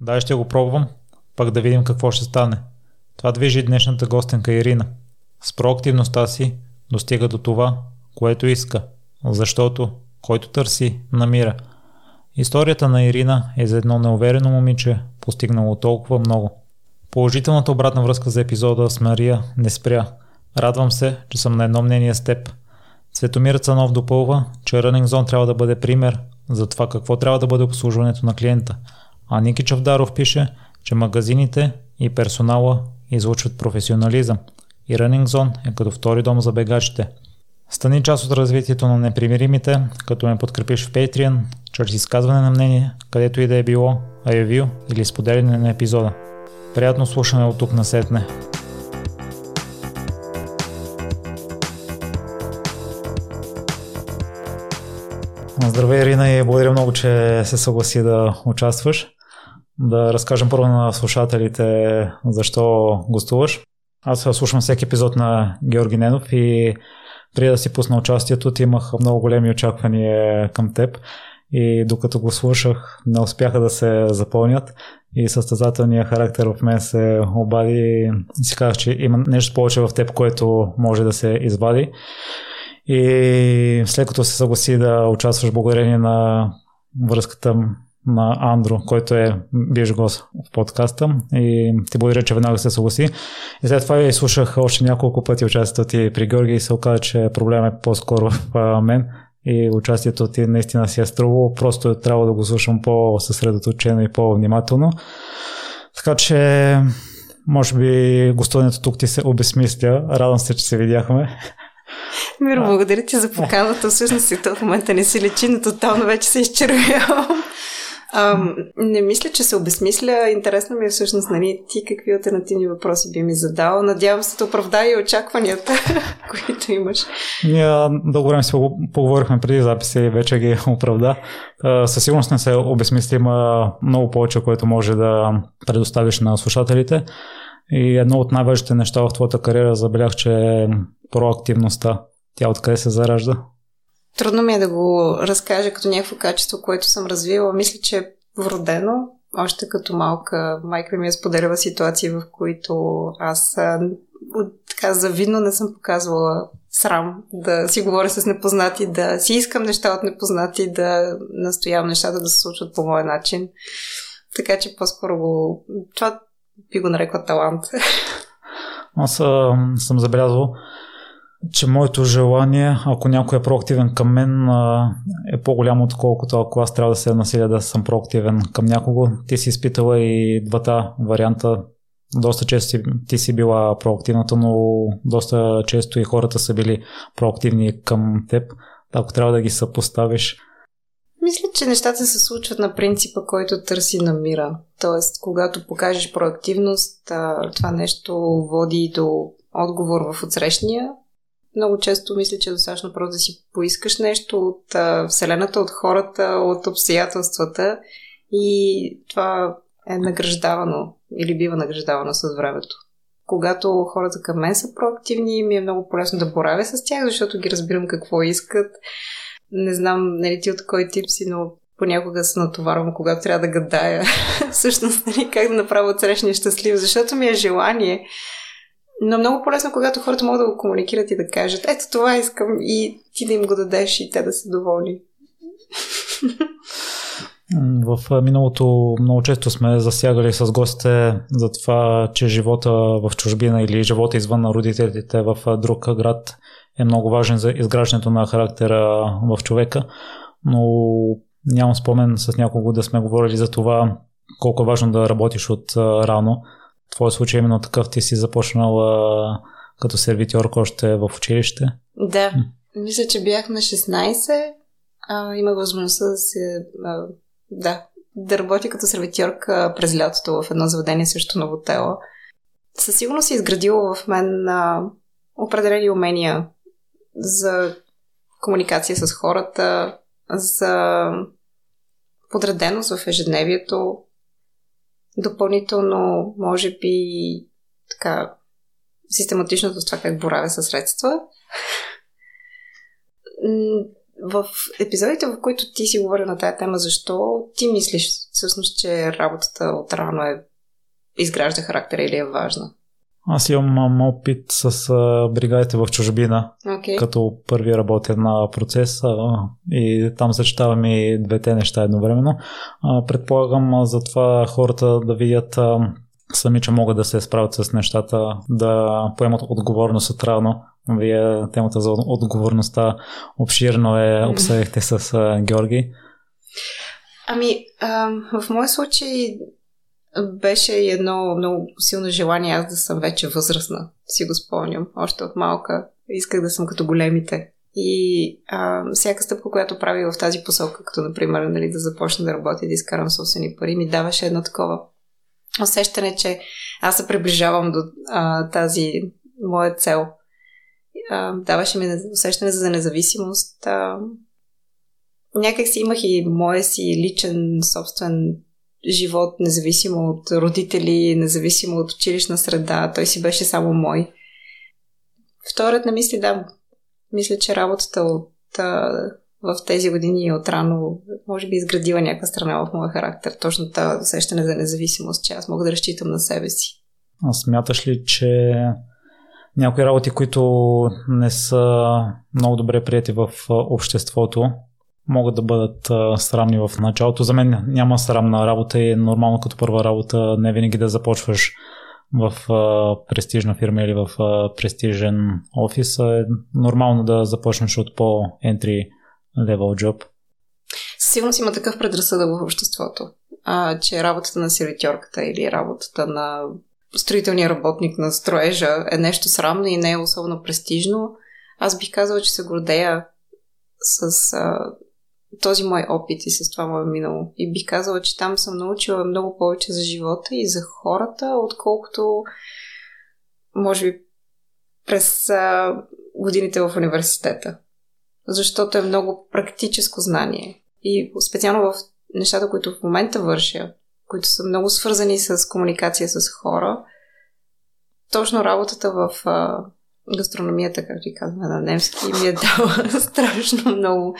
Дай ще го пробвам, пък да видим какво ще стане. Това движи днешната гостенка Ирина. С проактивността си достига до това, което иска, защото който търси, намира. Историята на Ирина е за едно неуверено момиче, постигнало толкова много. Положителната обратна връзка за епизода с Мария не спря. Радвам се, че съм на едно мнение с теб. Светомир Цанов допълва, че Running Zone трябва да бъде пример за това какво трябва да бъде обслужването на клиента. А Ники Чавдаров пише, че магазините и персонала излучват професионализъм и Running Zone е като втори дом за бегачите. Стани част от развитието на непримиримите, като ме подкрепиш в Patreon, чрез изказване на мнение, където и да е било, ревю или споделяне на епизода. Приятно слушане от тук на сетне. Здравей, Ирина, и благодаря много, че се съгласи да участваш. Да разкажем първо на слушателите защо гостуваш. Аз слушам всеки епизод на Георги Ненов и преди да си пусна участието, ти имах много големи очаквания към теб и докато го слушах, не успяха да се запълнят и състезателният характер в мен се обади и си казах, че има нещо повече в теб, което може да се извади. И след като се съгласи да участваш благодарение на връзката на Андро, който е бивш гост в подкаста и ти благодаря, че веднага се съгласи. И след това слушах още няколко пъти участието ти при Георги и се оказа, че проблем е по-скоро в мен и участието ти наистина си е струвало, просто е трябва да го слушам по-съсредоточено и по-внимателно. Така че, може би гостуването тук ти се обесмисля. Радвам се, че се видяхме. Миро, благодаря ти за поканата. Всъщност и то в момента не си лечи, но тотално вече се изчервявам. А, не мисля, че се обесмисля. Интересно ми е всъщност, нали, ти какви альтернативни въпроси би ми задал. Надявам се да оправдая и очакванията, които имаш. Ние дълго време си поговорихме преди записа и вече ги оправда. Със сигурност не се обесмисля. Има много повече, което може да предоставиш на слушателите. И едно от най-важните неща в твоята кариера забелях, че е проактивността. Тя откъде се заражда? Трудно ми е да го разкажа като някакво качество, което съм развила. Мисля, че е вродено. Още като малка майка ми е споделяла ситуации, в които аз така завидно не съм показвала срам да си говоря с непознати, да си искам неща от непознати, да настоявам нещата да се случват по моя начин. Така че по-скоро го... Това би го нарекла талант. Аз съм забелязал, че моето желание, ако някой е проактивен към мен, е по-голямо отколкото ако аз трябва да се насиля да съм проактивен към някого. Ти си изпитала и двата варианта. Доста често ти си била проактивната, но доста често и хората са били проактивни към теб. Ако трябва да ги съпоставиш, мисля, че нещата се случват на принципа, който търси намира. Тоест, когато покажеш проактивност, това нещо води до отговор в отсрещния много често мисля, че е достатъчно просто да си поискаш нещо от а, Вселената, от хората, от обстоятелствата и това е награждавано или бива награждавано с времето. Когато хората към мен са проактивни, ми е много полезно да боравя с тях, защото ги разбирам какво искат. Не знам, нали ти от кой тип си, но понякога се натоварвам, когато трябва да гадая всъщност нали, как да направя от срещния щастлив, защото ми е желание но много полезно, когато хората могат да го комуникират и да кажат, ето това искам и ти да им го дадеш и те да са доволни. В миналото много често сме засягали с гостите за това, че живота в чужбина или живота извън на родителите в друг град е много важен за изграждането на характера в човека, но нямам спомен с някого да сме говорили за това колко е важно да работиш от рано твой случай е именно такъв, ти си започнал а, като сервитьор още в училище. Да, мисля, че бях на 16. А, имах възможността да се... А, да, да работя като сервитьорка през лятото в едно заведение също ново тело. Със сигурност се изградило в мен а, определени умения за комуникация с хората, за подреденост в ежедневието, Допълнително, може би, така, систематичното с това как боравя със средства. в епизодите, в които ти си говори на тази тема, защо ти мислиш всъщност, че работата от рано е изгражда характера или е важна? Аз имам опит с бригадите в чужбина, okay. като първи работен на процес и там съчетаваме и двете неща едновременно. Предполагам за това хората да видят сами, че могат да се справят с нещата, да поемат отговорност от рано. Вие темата за отговорността обширно е обсъдихте с Георги. Ами, а, в моя случай беше едно много силно желание аз да съм вече възрастна. Си го спомням. Още от малка исках да съм като големите. И а, всяка стъпка, която прави в тази посока, като например нали, да започна да работя и да изкарам собствени пари, ми даваше едно такова усещане, че аз се приближавам до а, тази моя цел. А, даваше ми усещане за независимост. А, някак си имах и моя си личен, собствен живот, независимо от родители, независимо от училищна среда. Той си беше само мой. Вторият на мисли, да, мисля, че работата от, а, в тези години от рано може би изградила някаква страна в моя характер. Точно това усещане за независимост, че аз мога да разчитам на себе си. А смяташ ли, че някои работи, които не са много добре прияти в обществото, могат да бъдат срамни в началото. За мен няма срамна работа и е нормално като първа работа не винаги да започваш в а, престижна фирма или в а, престижен офис. Е нормално да започнеш от по-entry level job. Сигурно си има такъв предразсъдък в обществото, а, че работата на сервитьорката или работата на строителния работник на строежа е нещо срамно и не е особено престижно. Аз бих казала, че се гордея с а, този мой опит и с това мое минало. И бих казала, че там съм научила много повече за живота и за хората, отколкото може би през а, годините в университета. Защото е много практическо знание. И специално в нещата, които в момента върша, които са много свързани с комуникация с хора, точно работата в а, гастрономията, както и казваме на немски, ми е дала страшно много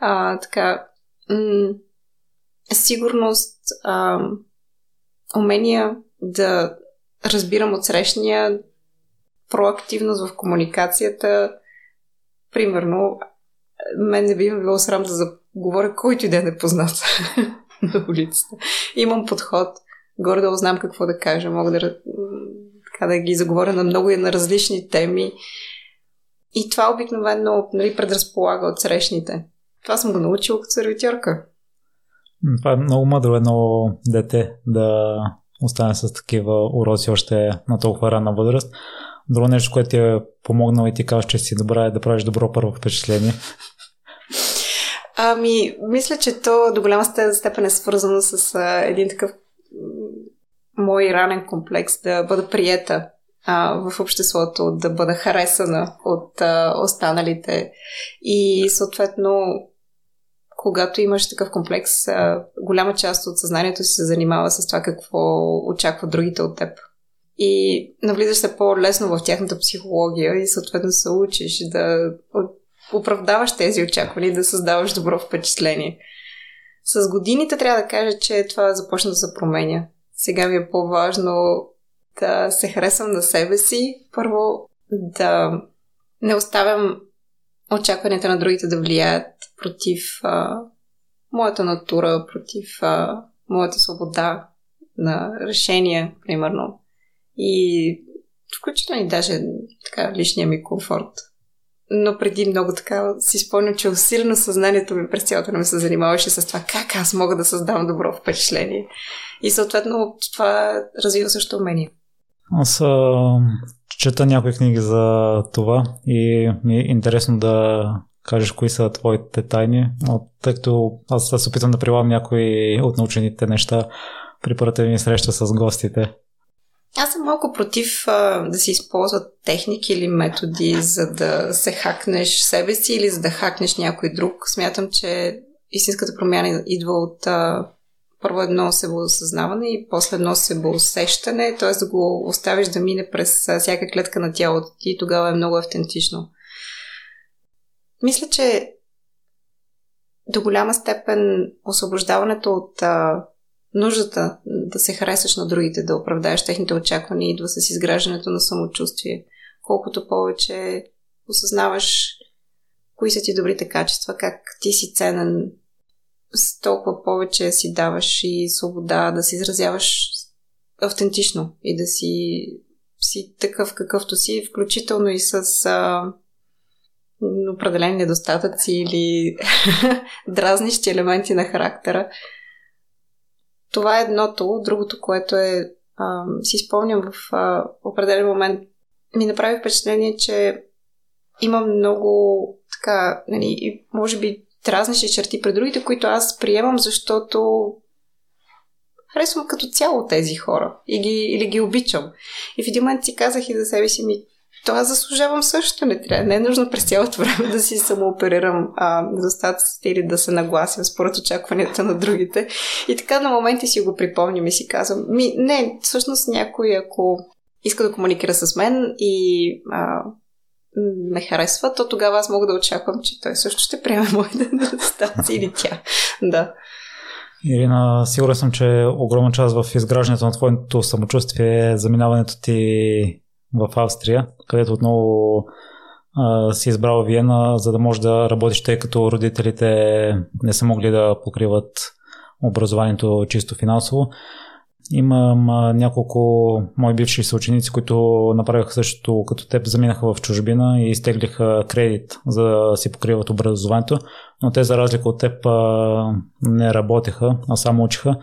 а, така, м- сигурност, а, умения да разбирам от срещния, проактивност в комуникацията. Примерно, мен не би било срам да заговоря който и да е непознат на улицата. Имам подход, горе да знам какво да кажа, мога да, така, да ги заговоря на много и на различни теми. И това обикновено нали, предразполага от срещните. Това съм го научила като сервитьорка. Това е много мъдро едно дете да остане с такива уроци още на толкова ранна възраст. Друго нещо, което ти е помогнало и ти казваш, че си добра е да правиш добро първо впечатление. Ами, мисля, че то до голяма степен е свързано с а, един такъв мой ранен комплекс да бъда приета а, в обществото, да бъда харесана от а, останалите. И съответно, когато имаш такъв комплекс, а, голяма част от съзнанието си се занимава с това какво очакват другите от теб. И навлизаш се по-лесно в тяхната психология и съответно се учиш да оправдаваш тези очаквания и да създаваш добро впечатление. С годините трябва да кажа, че това започна да се променя. Сега ми е по-важно да се харесвам на себе си. Първо да не оставям очакванията на другите да влияят против а, моята натура, против а, моята свобода на решения, примерно. И включително и даже така личния ми комфорт. Но преди много така си спомням, че усилено съзнанието ми през цялото време се занимаваше с това как аз мога да създам добро впечатление. И съответно това развива също умение. Аз а, чета някои книги за това и ми е интересно да кажеш кои са твоите тайни, тъй като аз се опитам да прилагам някои от научените неща при първата ми среща с гостите. Аз съм малко против а, да се използват техники или методи, за да се хакнеш себе си или за да хакнеш някой друг. Смятам, че истинската промяна идва от а, първо едно себеосъзнаване и после едно себеусещане, т.е. да го оставиш да мине през всяка клетка на тялото ти тогава е много автентично. Мисля, че до голяма степен освобождаването от а, нуждата да се харесаш на другите, да оправдаеш техните очаквания, идва с изграждането на самочувствие. Колкото повече осъзнаваш кои са ти добрите качества, как ти си ценен, с толкова повече си даваш и свобода да се изразяваш автентично и да си, си такъв какъвто си, включително и с а, определени недостатъци или дразнищи елементи на характера. Това е едното. Другото, което е, а, си спомням в а, определен момент, ми направи впечатление, че има много така, нали, може би дразнещи черти пред другите, които аз приемам, защото харесвам като цяло тези хора и ги, или ги обичам. И в един момент си казах и за себе си ми, това заслужавам също. Не, трябва, не е нужно през цялото време да си самооперирам а, или да се нагласям според очакванията на другите. И така на моменти си го припомням и си казвам, ми, не, всъщност някой, ако иска да комуникира с мен и а, ме харесва, то тогава аз мога да очаквам, че той също ще приеме моите недостатъци или тя. Да. Ирина, сигурен съм, че огромна част в изграждането на твоето самочувствие е заминаването ти в Австрия, където отново а, си избрал Виена, за да можеш да работиш, тъй като родителите не са могли да покриват образованието чисто финансово. Имам а, няколко мои бивши съученици, които направиха същото като теб, заминаха в чужбина и изтеглиха кредит, за да си покриват образованието, но те за разлика от теб а, не работеха, а само учиха.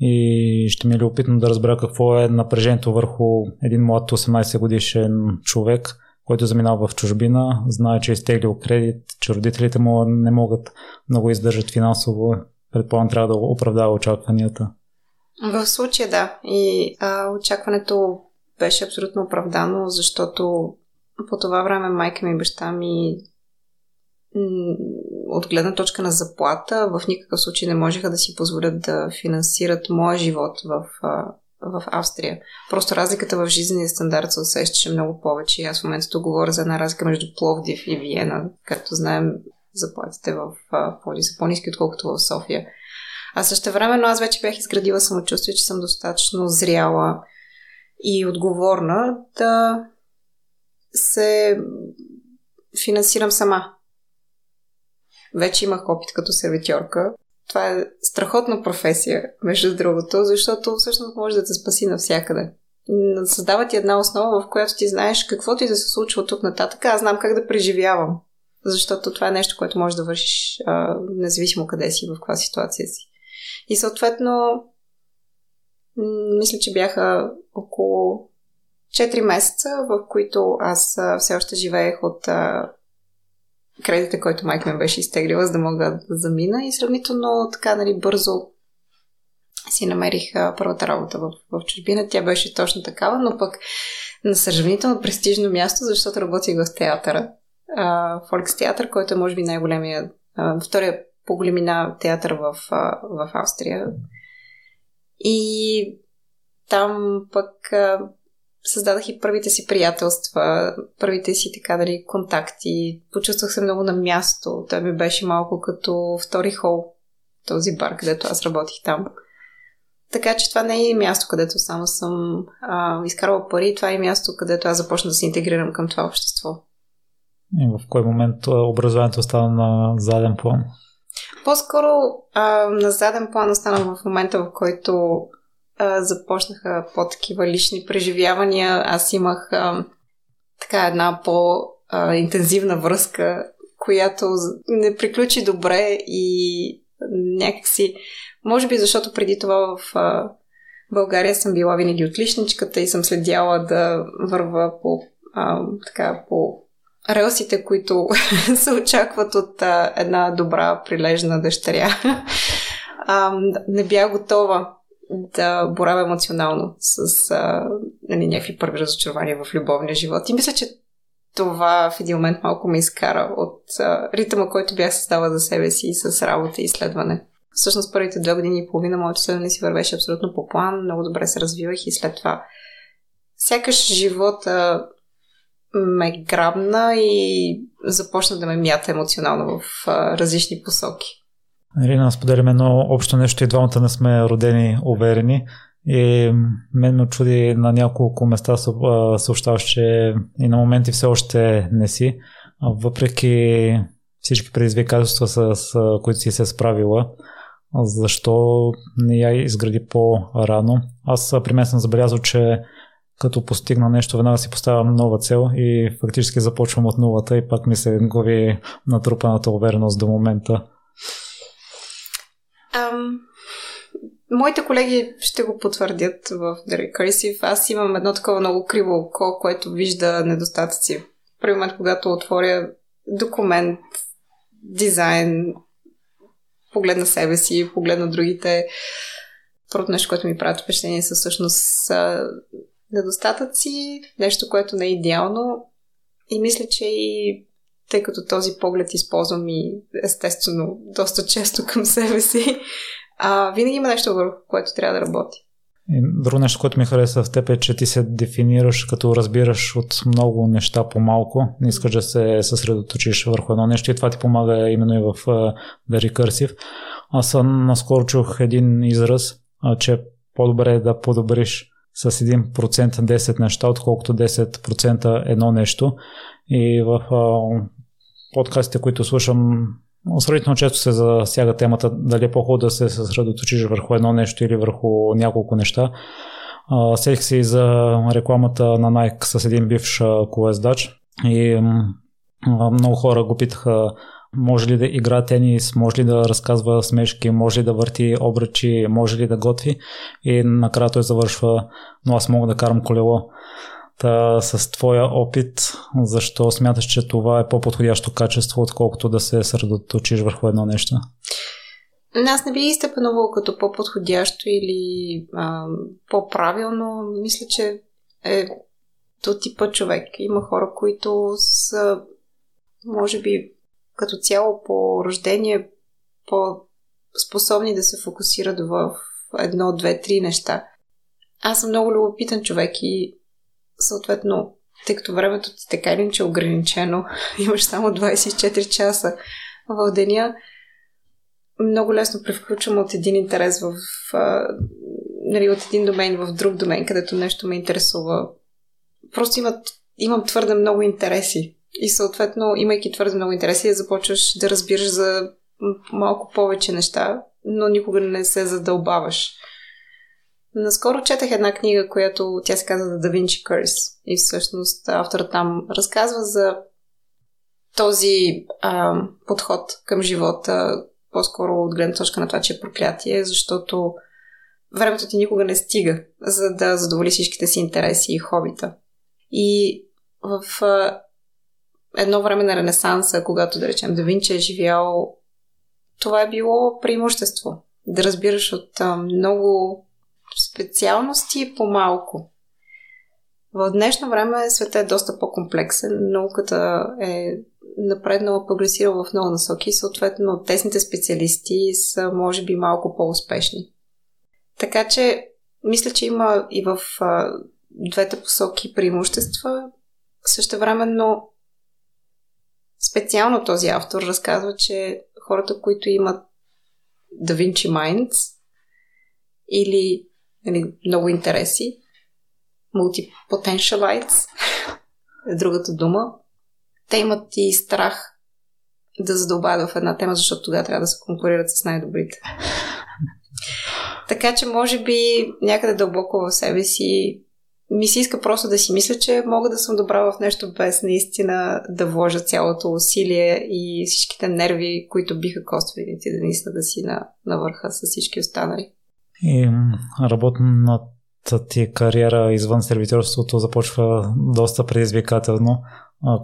И ще ми е любопитно да разбера какво е напрежението върху един млад 18 годишен човек, който заминава в чужбина, знае, че е изтеглил кредит, че родителите му не могат много издържат финансово. Предполагам, трябва да оправдава очакванията. В случая да. И а, очакването беше абсолютно оправдано, защото по това време майка ми и баща ми от гледна точка на заплата в никакъв случай не можеха да си позволят да финансират моя живот в, в Австрия. Просто разликата в жизнения стандарт се усещаше много повече. Аз в момента тук говоря за една разлика между Пловдив и Виена. Както знаем, заплатите в Пловдив са по-низки, отколкото в София. А също времено аз вече бях изградила самочувствие, че съм достатъчно зряла и отговорна да се финансирам сама. Вече имах опит като сервитьорка. Това е страхотна професия, между другото, защото всъщност може да те спаси навсякъде. Създава ти една основа, в която ти знаеш каквото и да се случва тук нататък. Аз знам как да преживявам. Защото това е нещо, което можеш да вършиш а, независимо къде си, в каква ситуация си. И съответно, мисля, че бяха около 4 месеца, в които аз все още живеех от а, кредита, който майка ми беше изтеглила, за да мога да замина и сравнително така, нали, бързо си намерих а, първата работа в, в чужбина. Тя беше точно такава, но пък на сравнително престижно място, защото работих в театъра. Фоликс театър, който е може би най-големия, а, втория по големина театър в, в Австрия. И там пък създадах и първите си приятелства, първите си така дали контакти. Почувствах се много на място. Той ми беше малко като втори хол, този бар, където аз работих там. Така че това не е място, където само съм а, изкарвала пари, това е място, където аз започна да се интегрирам към това общество. И в кой момент образованието стана на заден план? По-скоро а, на заден план остана в момента, в който а, започнаха по-такива лични преживявания. Аз имах а, така една по-интензивна връзка, която не приключи добре и някакси, може би защото преди това в а, България съм била винаги отличничката и съм следяла да върва по, а, така, по релсите, които се очакват от а, една добра, прилежна дъщеря. а, не бях готова да боравя емоционално с а, нали, някакви първи разочарования в любовния живот. И мисля, че това в един момент малко ме изкара от а, ритъма, който бях създала за себе си с работа и изследване. Всъщност първите две години и половина моето изследване си вървеше абсолютно по план, много добре се развивах и след това сякаш живота ме грабна и започна да ме мята емоционално в а, различни посоки. Ирина, споделяме едно общо нещо и двамата не сме родени уверени. И мен ме чуди на няколко места съобщаваш, че и на моменти все още не си. Въпреки всички предизвикателства, с които си се справила, защо не я изгради по-рано? Аз при мен съм забелязал, че като постигна нещо, веднага си поставям нова цел и фактически започвам от нулата и пак ми се губи натрупаната увереност до момента. Um, моите колеги ще го потвърдят в The Recursive. Аз имам едно такова много криво око, което вижда недостатъци. При момент, когато отворя документ, дизайн, погледна себе си, погледна другите, първото нещо, което ми прави впечатление са всъщност недостатъци, нещо, което не е идеално. И мисля, че и тъй като този поглед използвам и естествено доста често към себе си, а, винаги има нещо върху което трябва да работи. И друго нещо, което ми хареса в теб е, че ти се дефинираш като разбираш от много неща по-малко. Не искаш да се съсредоточиш върху едно нещо и това ти помага именно и в The Recursive. Аз наскоро чух един израз, че е по-добре да подобриш с 1% 10 неща, отколкото 10% едно нещо. И в uh, подкастите, които слушам, сравнително често се засяга темата дали е по-хубаво да се съсредоточиш върху едно нещо или върху няколко неща. Седих се и за рекламата на Nike с един бивш колездач и много хора го питаха може ли да игра тенис, може ли да разказва смешки, може ли да върти обръчи, може ли да готви и накрая той завършва, но аз мога да карам колело. Та, с твоя опит, защо смяташ, че това е по-подходящо качество, отколкото да се съсредоточиш върху едно нещо? Аз не би изтъпнувал като по-подходящо или а, по-правилно. Мисля, че е то типа човек. Има хора, които са, може би, като цяло по рождение по-способни да се фокусират в едно, две, три неща. Аз съм много любопитен човек и съответно, тъй като времето ти така или че е ограничено, имаш само 24 часа в деня, много лесно превключвам от един интерес в нали, от един домен в друг домен, където нещо ме интересува. Просто имат, имам твърде много интереси. И съответно, имайки твърде много интереси, започваш да разбираш за малко повече неща, но никога не се задълбаваш. Наскоро четах една книга, която тя се казва The Da Vinci Curse. И всъщност авторът там разказва за този а, подход към живота, по-скоро от гледна точка на това, че е проклятие, защото времето ти никога не стига, за да задоволи всичките си интереси и хобита. И в а, едно време на Ренесанса, когато, да речем, Да Винчи е живял, това е било преимущество. Да разбираш от много специалности по-малко. В днешно време света е доста по-комплексен. Науката е напреднала, прогресирала в много насоки и съответно тесните специалисти са може би малко по-успешни. Така че мисля, че има и в а, двете посоки преимущества. Също времено специално този автор разказва, че хората, които имат Da Vinci Minds или нали, много интереси. Multipotentialites е другата дума. Те имат и страх да задълбават в една тема, защото тогава трябва да се конкурират с най-добрите. Така че, може би, някъде дълбоко в себе си ми се иска просто да си мисля, че мога да съм добра в нещо без наистина да вложа цялото усилие и всичките нерви, които биха коствали ти да наистина да си на, на върха с всички останали. И работната ти кариера извън сервиторството започва доста предизвикателно.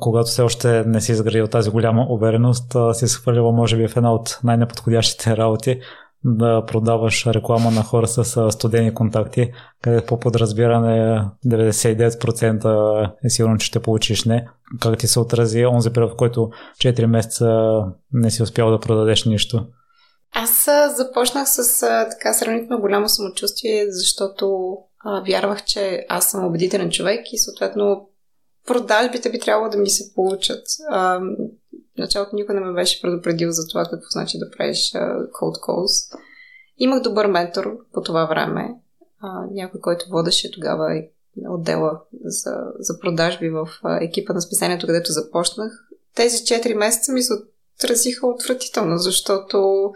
Когато все още не си изградил тази голяма увереност, си схвърлила може би в една от най-неподходящите работи да продаваш реклама на хора с студени контакти, където по подразбиране 99% е сигурно, че ще получиш не. Как ти се отрази онзи период, в който 4 месеца не си успял да продадеш нищо? Аз започнах с така сравнително голямо самочувствие, защото а, вярвах, че аз съм убедителен човек и съответно продажбите би трябвало да ми се получат. А, началото никой не ме беше предупредил за това какво значи да правиш а, cold calls. Имах добър ментор по това време. А, някой, който водеше тогава отдела за, за продажби в а, екипа на списанието, където започнах. Тези 4 месеца ми се отразиха отвратително, защото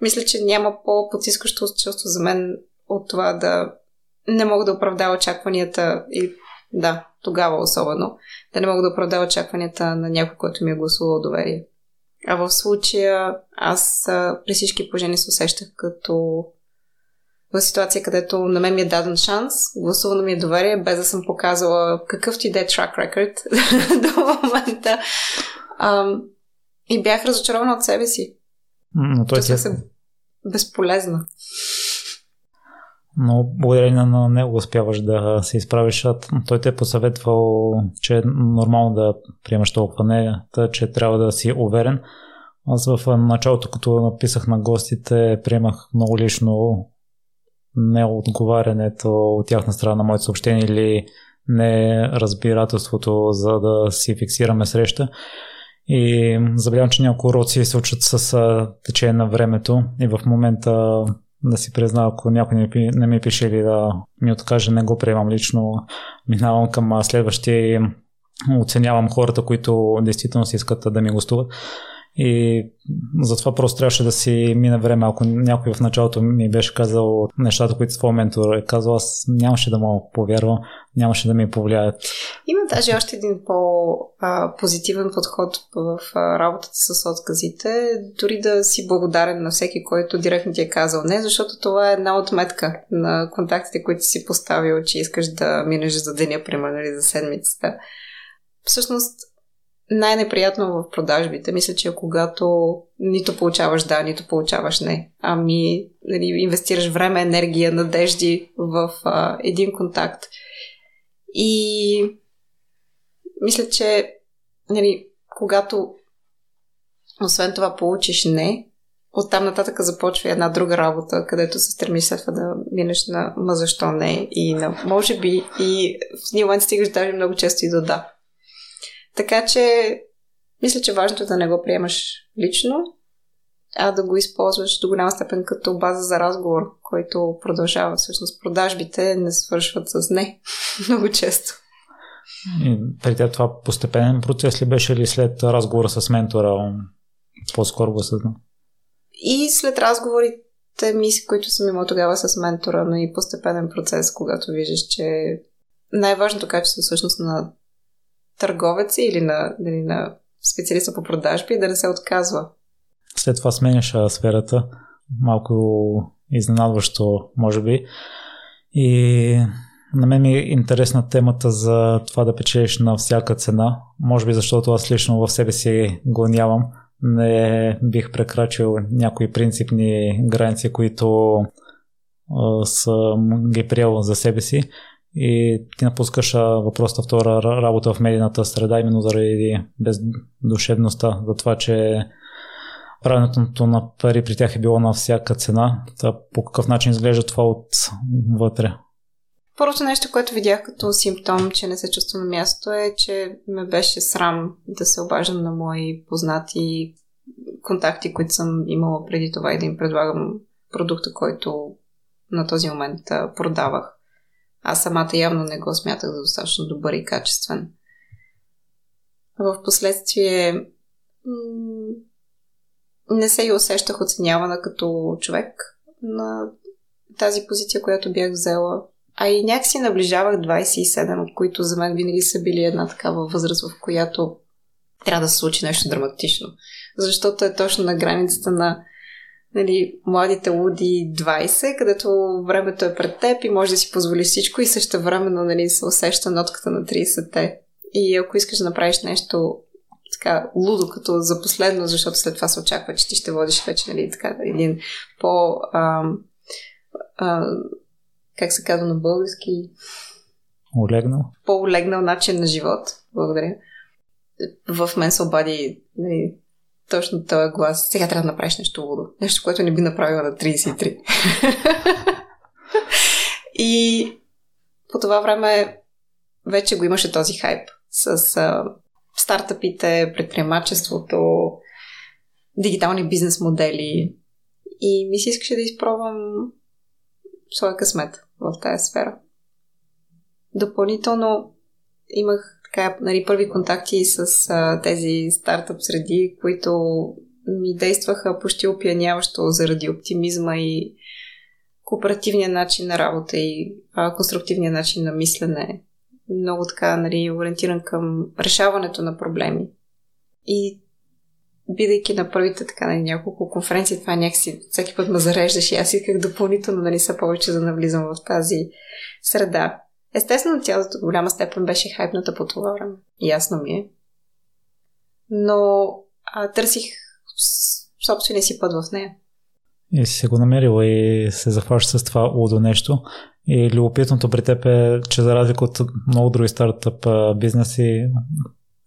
мисля, че няма по-потискащо чувство за мен от това да не мога да оправдая очакванията и да, тогава особено, да не мога да оправдая очакванията на някой, който ми е гласувал доверие. А в случая аз при всички положения се усещах като в ситуация, където на мен ми е даден шанс, гласувано ми е доверие, без да съм показала какъв ти де трак рекорд до момента. Ам, и бях разочарована от себе си. Но той Чувствах се безполезна. Но благодарение на него успяваш да се изправиш. Той те е посъветвал, че е нормално да приемаш толкова не, че трябва да си уверен. Аз в началото, като написах на гостите, приемах много лично неотговарянето от тяхна страна на моите съобщения или неразбирателството, за да си фиксираме среща. И забелявам, че някои уроци се учат с течение на времето и в момента да си призна, ако някой не, не ми пише или да ми откаже, не го приемам лично. Минавам към следващия и оценявам хората, които действително си искат да ми гостуват. И затова просто трябваше да си мине време. Ако някой в началото ми беше казал нещата, които твой ментор е казал, аз нямаше да му повярвам, нямаше да ми повлияят. Има даже още един по-позитивен подход в работата с отказите. Дори да си благодарен на всеки, който директно ти е казал не, защото това е една отметка на контактите, които си поставил, че искаш да минеш за деня, примерно, или за седмицата. Всъщност, най-неприятно в продажбите, мисля, че е когато нито получаваш да, нито получаваш не. Ами нали, инвестираш време, енергия, надежди в а, един контакт. И мисля, че нали, когато освен това получиш не, оттам нататък започва една друга работа, където се стремиш след това да минеш на ма защо не и на може би и в един момент стигаш даже много често и до да. Така че, мисля, че важното е да не го приемаш лично, а да го използваш до голяма степен като база за разговор, който продължава. Всъщност продажбите не свършват с не много често. И при теб това постепенен процес ли беше ли след разговора с ментора? По-скоро го съзна. И след разговорите ми, които съм имал тогава с ментора, но и постепенен процес, когато виждаш, че най-важното качество всъщност на търговеца или на, или на специалиста по продажби да не се отказва. След това сменяш сферата, малко изненадващо, може би. И на мен ми е интересна темата за това да печелиш на всяка цена. Може би защото аз лично в себе си го нямам. Не бих прекрачил някои принципни граници, които съм ги приел за себе си и ти напускаш въпросата втора работа в медийната среда, именно заради бездушевността, за това, че правенето на пари при тях е било на всяка цена. Та по какъв начин изглежда това от вътре? Първото нещо, което видях като симптом, че не се чувствам на място е, че ме беше срам да се обаждам на мои познати контакти, които съм имала преди това и да им предлагам продукта, който на този момент продавах. Аз самата явно не го смятах за достатъчно добър и качествен. В последствие не се и усещах оценявана като човек на тази позиция, която бях взела. А и някакси наближавах 27, от които за мен винаги са били една такава възраст, в която трябва да се случи нещо драматично. Защото е точно на границата на нали, младите луди 20, където времето е пред теб и може да си позволиш всичко и също времено нали, се усеща нотката на 30-те. И ако искаш да направиш нещо така лудо като за последно, защото след това се очаква, че ти ще водиш вече нали, така, един по... А, а, как се казва на български? Олегнал. По-олегнал начин на живот. Благодаря. В мен се обади нали, точно този глас. Сега трябва да направиш нещо лудо. Нещо, което не би направила на 33. и по това време вече го имаше този хайп. с а, стартъпите, предприемачеството, дигитални бизнес модели. И ми се искаше да изпробвам своя късмет в тази сфера. Допълнително имах така, нали, първи контакти с а, тези стартъп среди, които ми действаха почти опияняващо заради оптимизма и кооперативния начин на работа и а, конструктивния начин на мислене. Много така, нали, ориентиран към решаването на проблеми. И бидейки на първите така на нали, няколко конференции, това някакси всеки път ме зареждаш и аз исках допълнително нали, са повече да навлизам в тази среда. Естествено, тя до голяма степен беше хайпната по това време. Ясно ми е. Но а, търсих собствения си път в нея. И си се го намерила и се захваща с това лудо нещо. И любопитното при теб е, че за разлика от много други стартъп бизнеси,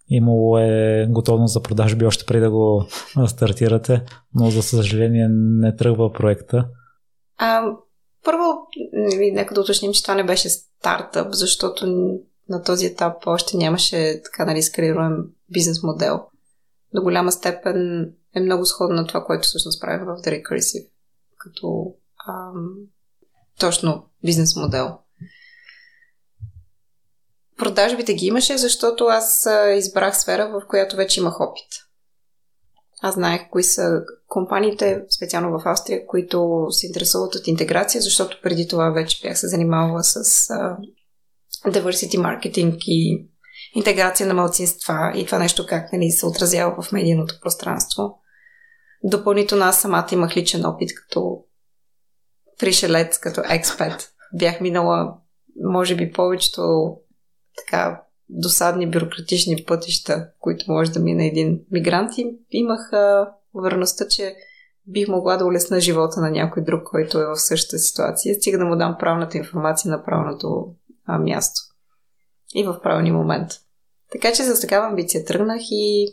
имало е готовност за продажби още преди да го стартирате, но за съжаление не тръгва проекта. А, първо, нека да уточним, че това не беше стартъп, защото на този етап още нямаше така нали скалируем бизнес модел. До голяма степен е много сходно на това, което всъщност правим в The Recursive, като ам, точно бизнес модел. Продажбите ги имаше, защото аз избрах сфера, в която вече имах опит. Аз знаех кои са компаниите, специално в Австрия, които се интересуват от интеграция, защото преди това вече бях се занимавала с uh, diversity marketing и интеграция на малцинства и това нещо как нали, се отразява в медийното пространство. Допълнително аз самата имах личен опит като пришелец, като експет. Бях минала, може би, повечето така досадни бюрократични пътища, които може да мине един мигрант. И имах увереността, че бих могла да улесна живота на някой друг, който е в същата ситуация, стига да му дам правилната информация на правилното а, място. И в правилния момент. Така че с такава амбиция тръгнах и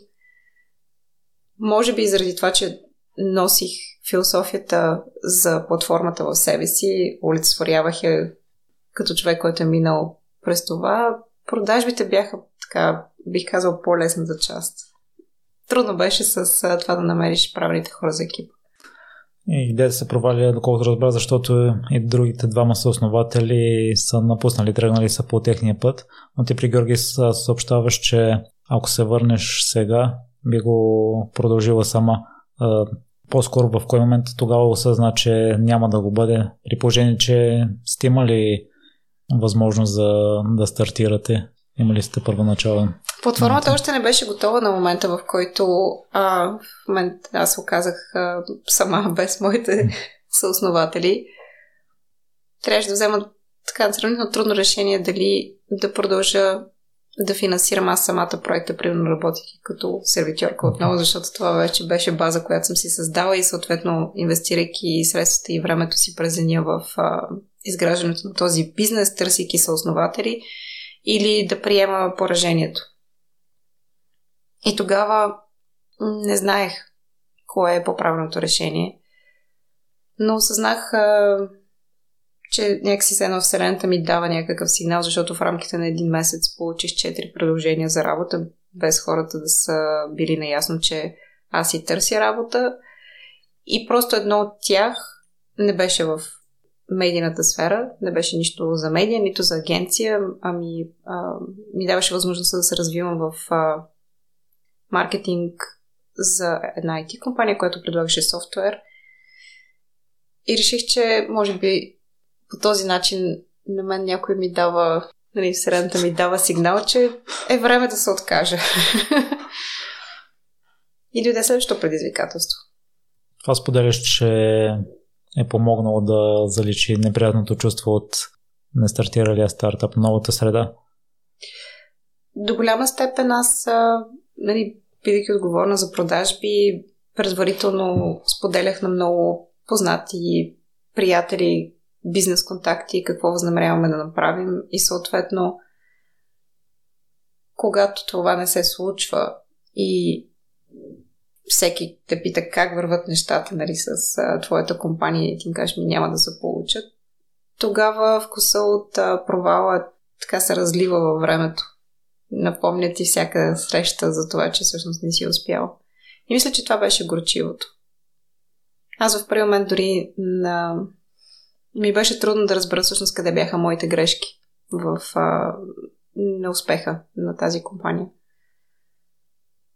може би заради това, че носих философията за платформата в себе си, олицетворявах я като човек, който е минал през това, продажбите бяха така, бих казал, по-лесната част. Трудно беше с това да намериш правилните хора за екипа. И идеята се проваля, доколкото разбра, защото и другите двама са основатели са напуснали, тръгнали са по техния път. Но ти при Георги съобщаваш, че ако се върнеш сега, би го продължила сама. По-скоро в кой момент тогава осъзна, че няма да го бъде, при положение, че сте имали възможност за да стартирате? Има ли сте първоначален? Платформата още не беше готова на момента, в който а, в момент аз се оказах а, сама без моите съоснователи. Трябваше да взема така сравнително трудно решение дали да продължа да финансирам аз самата проекта, примерно работейки като сервитьорка отново, защото това вече беше база, която съм си създала и съответно инвестирайки средствата и времето си през деня в а, изграждането на този бизнес, търсейки съоснователи или да приема поражението. И тогава не знаех кое е по-правилното решение, но осъзнах, че някакси се едно Вселената ми дава някакъв сигнал, защото в рамките на един месец получих 4 предложения за работа, без хората да са били наясно, че аз си търся работа. И просто едно от тях не беше в медийната сфера. Не беше нищо за медия, нито за агенция, ами а, ми даваше възможността да се развивам в а, маркетинг за една IT компания, която предлагаше софтуер. И реших, че може би по този начин на мен някой ми дава, нали, средната ми дава сигнал, че е време да се откажа. И дойде следващото предизвикателство. Това споделяш, че е помогнало да заличи неприятното чувство от нестартиралия стартъп, новата среда? До голяма степен аз, нали, бидейки отговорна за продажби, предварително споделях на много познати приятели, бизнес контакти, какво възнамеряваме да направим и съответно когато това не се случва и всеки те пита как върват нещата нали, с а, твоята компания и ти кажеш ми няма да се получат, тогава вкуса от а, провала така се разлива във времето. напомнят ти всяка среща за това, че всъщност не си успял. И мисля, че това беше горчивото. Аз в първи момент дори на... ми беше трудно да разбера всъщност къде бяха моите грешки в а, неуспеха на тази компания.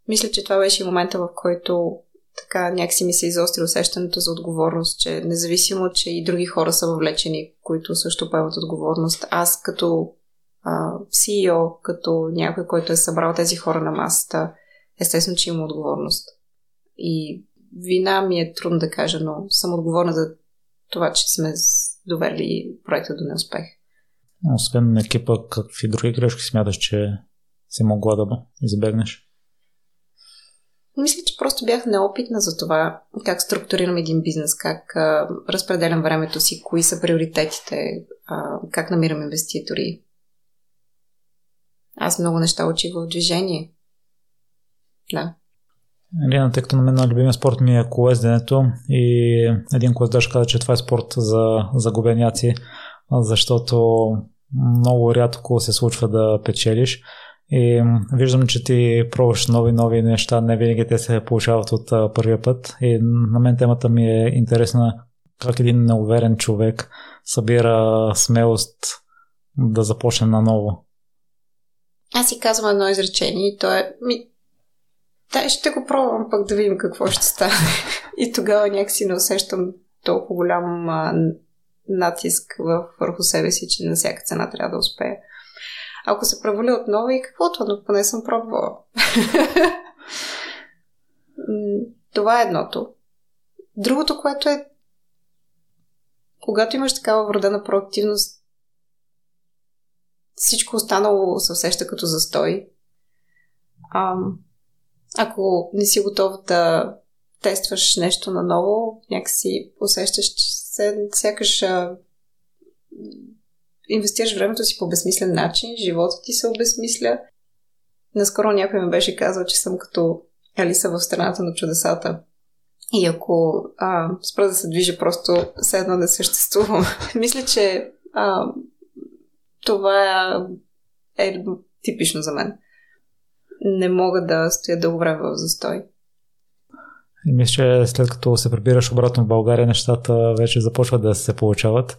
Мисля, че това беше и момента, в който така някакси ми се изостри усещането за отговорност, че независимо, че и други хора са въвлечени, които също поемат отговорност, аз като CEO, като някой, който е събрал тези хора на масата, естествено, че има отговорност. И вина ми е трудно да кажа, но съм отговорна за това, че сме довели проекта до неуспех. Освен екипа, какви други грешки смяташ, че си могла да избегнеш? Мисля, че просто бях неопитна за това как структурирам един бизнес, как а, разпределям времето си, кои са приоритетите, а, как намирам инвеститори. Аз много неща учих в движение. Да. Лина, тъй като на мен на любимия спорт ми е колезденето и един колездаш каза, че това е спорт за загубеняци, защото много рядко се случва да печелиш. И виждам, че ти пробваш нови, нови неща, не винаги те се получават от първия път. И на мен темата ми е интересна как един неуверен човек събира смелост да започне наново. Аз си казвам едно изречение и то е да, ще го пробвам пък да видим какво ще стане. и тогава някакси не усещам толкова голям а, натиск върху себе си, че на всяка цена трябва да успея. Ако се проваля отново и каквото, но поне съм пробвала. Това е едното. Другото, което е когато имаш такава вродена проактивност, всичко останало се усеща като застой. А, ако не си готов да тестваш нещо наново, някакси усещаш, че се, сякаш а, инвестираш времето си по безсмислен начин, живота ти се обезмисля. Наскоро някой ми беше казал, че съм като Алиса в страната на чудесата. И ако а, спра да се движа, просто все да съществувам. Мисля, че а, това е типично за мен. Не мога да стоя дълго време в застой. И мисля, че след като се прибираш обратно в България, нещата вече започват да се получават.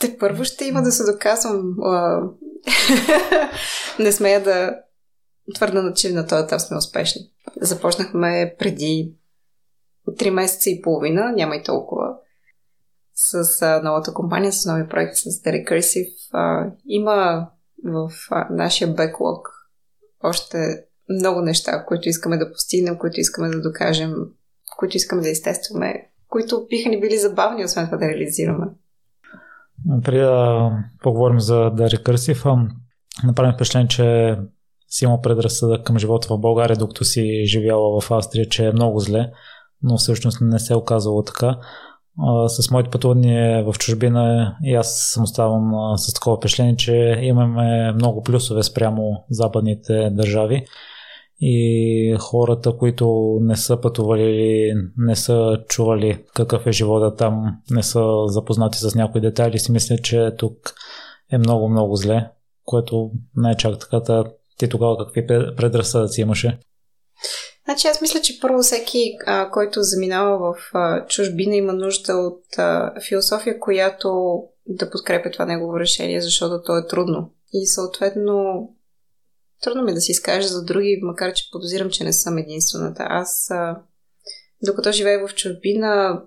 Те първо ще има да се доказвам. не смея да твърда, че на този етап сме успешни. Започнахме преди 3 месеца и половина, няма и толкова, с а, новата компания, с нови проект, с The Recursive. А, има в а, нашия беклог още много неща, които искаме да постигнем, които искаме да докажем, които искаме да изтестваме, които биха ни били забавни, освен това да реализираме. Преди да поговорим за The Recursive, направим впечатление, че си имал предразсъдък към живота в България, докато си живяла в Австрия, че е много зле, но всъщност не се е оказало така. С моите пътувания в чужбина и аз съм оставам с такова впечатление, че имаме много плюсове спрямо западните държави и хората, които не са пътували или не са чували какъв е живота там, не са запознати с някои детайли, си мисля, че тук е много-много зле, което не е чак така. Ти тогава какви предразсъдъци имаше? Значи аз мисля, че първо всеки, а, който заминава в а, чужбина, има нужда от а, философия, която да подкрепя това негово решение, защото то е трудно. И съответно Трудно ми да си изкажа за други, макар че подозирам, че не съм единствената. Аз, а, докато живея в чужбина,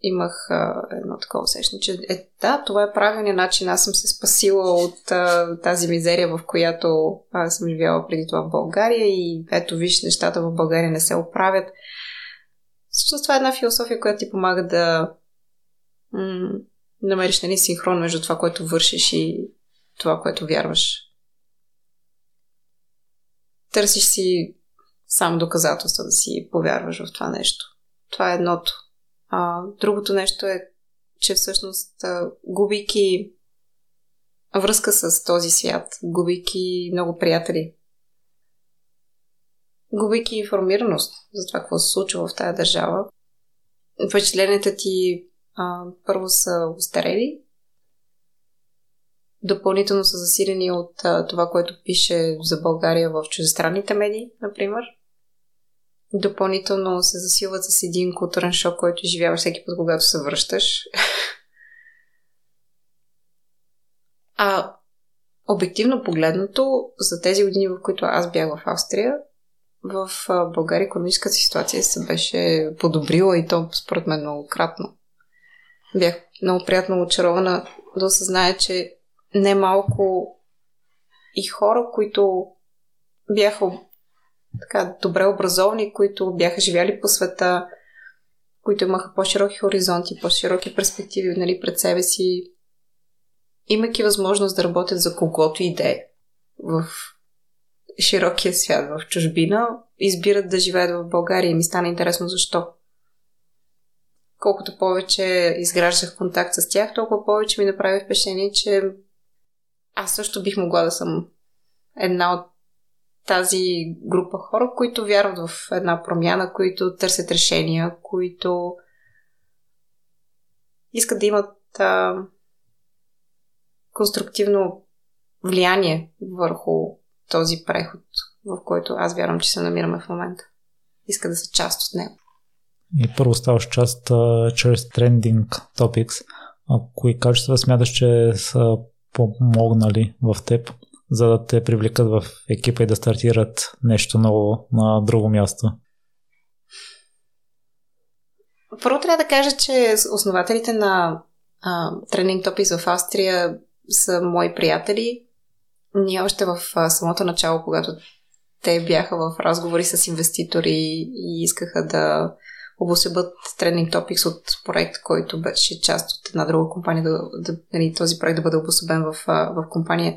имах а, едно такова усещане, че е, да, това е правилният начин. Аз съм се спасила от а, тази мизерия, в която а, съм живяла преди това в България и ето виж, нещата в България не се оправят. Всъщност това е една философия, която ти помага да м- намериш нали, синхрон между това, което вършиш и това, което вярваш търсиш си само доказателства да си повярваш в това нещо. Това е едното. А, другото нещо е, че всъщност а, губейки връзка с този свят, губейки много приятели, губейки информираност за това, какво се случва в тази държава, впечатленията ти а, първо са устарели, допълнително са засилени от а, това, което пише за България в чуждестранните медии, например. Допълнително се засилват с един културен шок, който живяваш всеки път, когато се връщаш. а обективно погледнато, за тези години, в които аз бях в Австрия, в България економическата ситуация се беше подобрила и то според мен многократно. Бях много приятно очарована да осъзная, че не малко и хора, които бяха така добре образовани, които бяха живяли по света, които имаха по-широки хоризонти, по-широки перспективи нали, пред себе си, имайки възможност да работят за когото и да е в широкия свят, в чужбина, избират да живеят в България и ми стана интересно защо. Колкото повече изграждах контакт с тях, толкова повече ми направи впечатление, че аз също бих могла да съм една от тази група хора, които вярват в една промяна, които търсят решения, които искат да имат а, конструктивно влияние върху този преход, в който аз вярвам, че се намираме в момента. Иска да са част от него. И първо ставаш част а, чрез Trending Topics. А кои качества смяташ, че са помогнали в теб, за да те привлекат в екипа и да стартират нещо ново на друго място? Първо трябва да кажа, че основателите на а, Topics в Австрия са мои приятели. Ние още в самото начало, когато те бяха в разговори с инвеститори и искаха да обосебат Trending Topics от проект, който беше част от една друга компания, да, да, нали, този проект да бъде обособен в, в компания.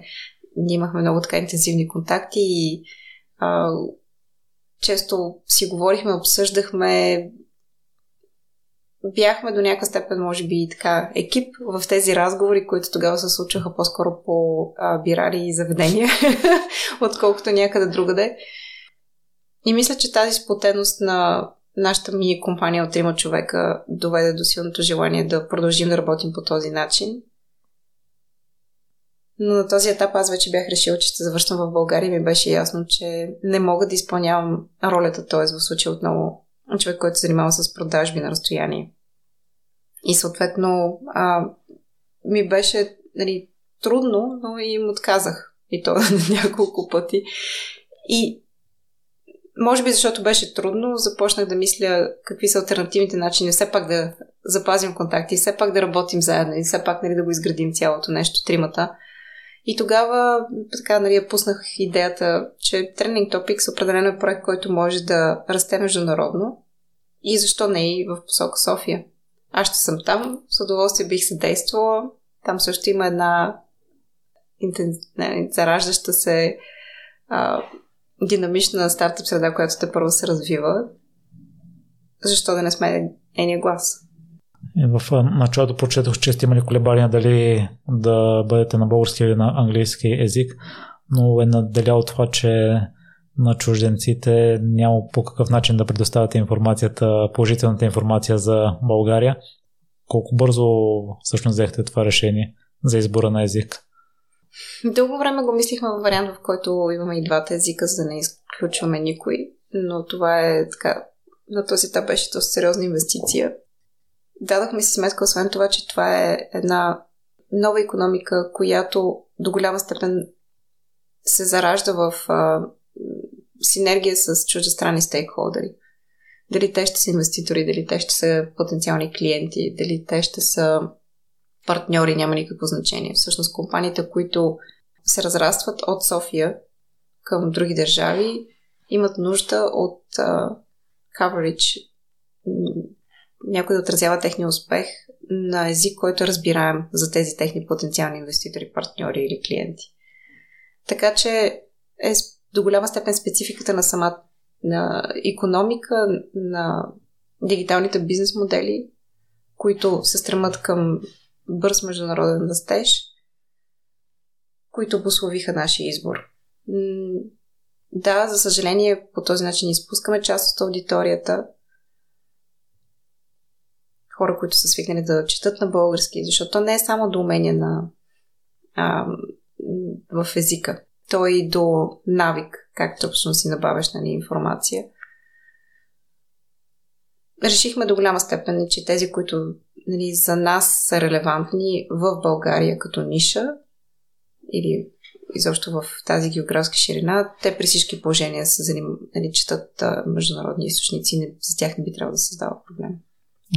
Ние имахме много така интензивни контакти и а, често си говорихме, обсъждахме бяхме до някаква степен, може би, така екип в тези разговори, които тогава се случваха по-скоро по а, бирари и заведения, отколкото някъде другаде. И мисля, че тази сплотеност на нашата ми компания от трима човека доведе до силното желание да продължим да работим по този начин. Но на този етап аз вече бях решила, че ще завършвам в България и ми беше ясно, че не мога да изпълнявам ролята, т.е. в случая отново човек, който се занимава с продажби на разстояние. И съответно а, ми беше нали, трудно, но и им отказах. И то няколко пъти. И може би защото беше трудно, започнах да мисля какви са альтернативните начини все пак да запазим контакти, все пак да работим заедно и все пак нали, да го изградим цялото нещо, тримата. И тогава така, нали, я пуснах идеята, че Trending Topics определено е проект, който може да расте международно и защо не и в посока София. Аз ще съм там, с удоволствие бих се действала. Там също има една интенз... не, зараждаща се а, динамична стартъп среда, която те първо се развива. Защо да не сме ения глас? И в началото прочетох, че сте имали колебания дали да бъдете на български или на английски език, но е наделяло това, че на чужденците няма по какъв начин да предоставяте информацията, положителната информация за България. Колко бързо всъщност взехте това решение за избора на език? Дълго време го мислихме във вариант, в който имаме и двата езика, за да не изключваме никой, но това е така, на този етап беше доста сериозна инвестиция. Дадахме си сметка, освен това, че това е една нова економика, която до голяма степен се заражда в а, синергия с чуждестранни стейкхолдери. Дали те ще са инвеститори, дали те ще са потенциални клиенти, дали те ще са партньори, няма никакво значение. Всъщност компаниите, които се разрастват от София към други държави, имат нужда от uh, coverage, някой да отразява техния успех на език, който разбираем за тези техни потенциални инвеститори, партньори или клиенти. Така че е до голяма степен спецификата на самата на економика, на дигиталните бизнес модели, които се стремат към бърз международен растеж, които обословиха нашия избор. Да, за съжаление, по този начин изпускаме част от аудиторията. Хора, които са свикнали да четат на български, защото не е само до умения на а, в езика. Той и до навик, както точно си набавяш нали, информация. Решихме до голяма степен, че тези, които нали, за нас са релевантни в България като ниша или изобщо в тази географска ширина, те при всички положения се заним, нали, четат а, международни източници и за тях не би трябвало да създава проблем.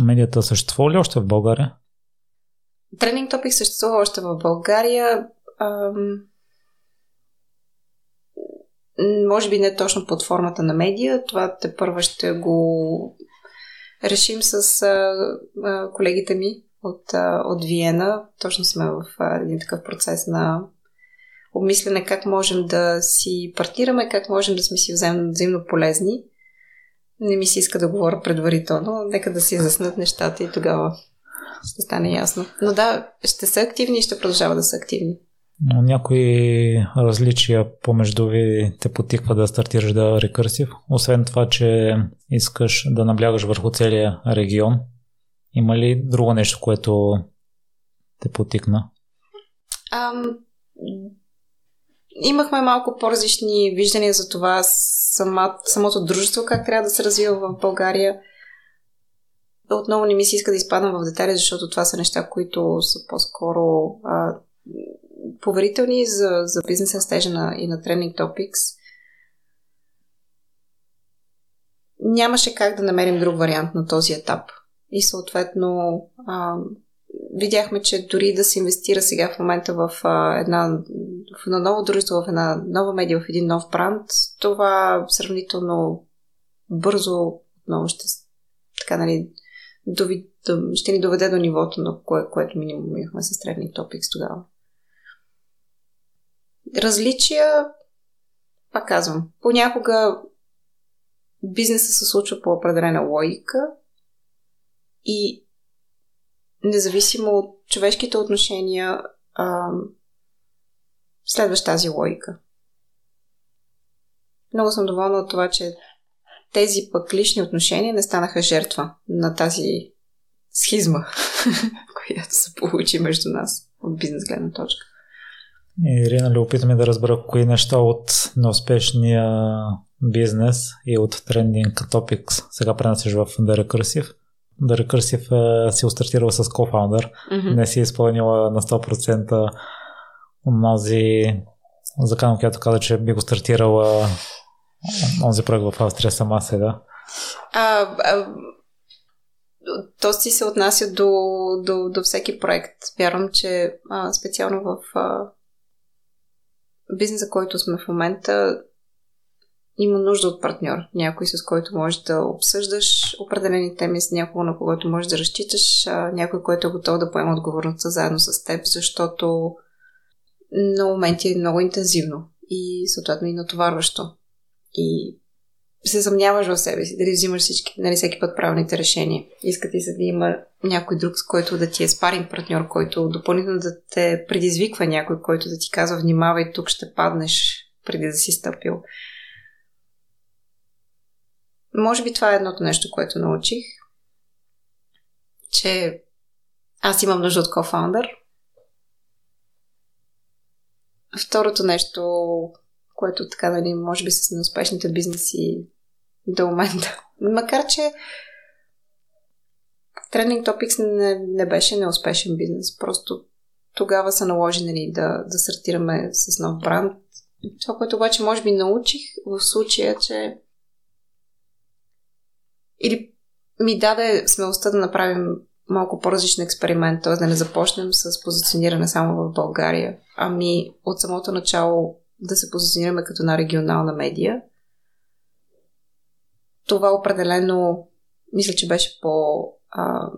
Медията съществува ли още в България? Тренинг топик съществува още в България. Ам... Може би не точно под формата на медия. Това те първа ще го решим с а, а, колегите ми от, а, от Виена. Точно сме в а, един такъв процес на обмислене как можем да си партнираме, как можем да сме си взаимно полезни. Не ми се иска да говоря предварително. Нека да си заснат нещата и тогава ще стане ясно. Но да, ще са активни и ще продължава да са активни. Някои различия помежду ви те потиква да стартираш да рекърсив. Освен това, че искаш да наблягаш върху целия регион, има ли друго нещо, което те потикна? Ам, имахме малко по-различни виждания за това сама, самото дружество как трябва да се развива в България. Отново не ми се иска да изпадам в детали, защото това са неща, които са по-скоро а, поверителни за, за бизнес стежа на, и на Trending Topics. Нямаше как да намерим друг вариант на този етап. И съответно а, видяхме, че дори да се инвестира сега в момента в а, една в едно ново дружество, в една нова медия, в един нов бранд, това сравнително бързо отново ще така, нали, дови, ще ни доведе до нивото, на кое, което минимум имахме с Trending Topics тогава. Различия, пак казвам, понякога бизнеса се случва по определена логика и независимо от човешките отношения, следваш тази логика. Много съм доволна от това, че тези пък лични отношения не станаха жертва на тази схизма, която се получи между нас от бизнес гледна точка. Ирина, ли опитаме да разбера кои неща от неуспешния бизнес и от трендинг Topics сега пренасяш в The Recursive? Recursive е, си устартирала с кофаундър, mm-hmm. не си изпълнила на 100% онази закан, която каза, че би го стартирала онзи проект в Австрия сама сега. А, а, то си се отнася до, до, до всеки проект. Вярвам, че а, специално в а, бизнеса, който сме в момента, има нужда от партньор. Някой, с който можеш да обсъждаш определени теми, с някого, на когото можеш да разчиташ, някой, който е готов да поема отговорността заедно с теб, защото на моменти е много интензивно и съответно и натоварващо. И се съмняваш в себе си, дали взимаш всички, нали, всеки път правилните решения. Искате се да има някой друг, с който да ти е спарин партньор, който допълнително да те предизвиква някой, който да ти казва, внимавай, тук ще паднеш преди да си стъпил. Може би това е едното нещо, което научих, че аз имам нужда от кофаундър, Второто нещо, което така, нали, може би с неуспешните бизнеси до момента. Макар, че Trending Topics не, не беше неуспешен бизнес. Просто тогава се наложи нали, да, да стартираме с нов бранд. Това, което обаче може би научих в случая, че или ми даде смелостта да направим малко по-различен експеримент, т.е. да не започнем с позициониране само в България, ами от самото начало да се позиционираме като на регионална медия. Това определено мисля, че беше по а,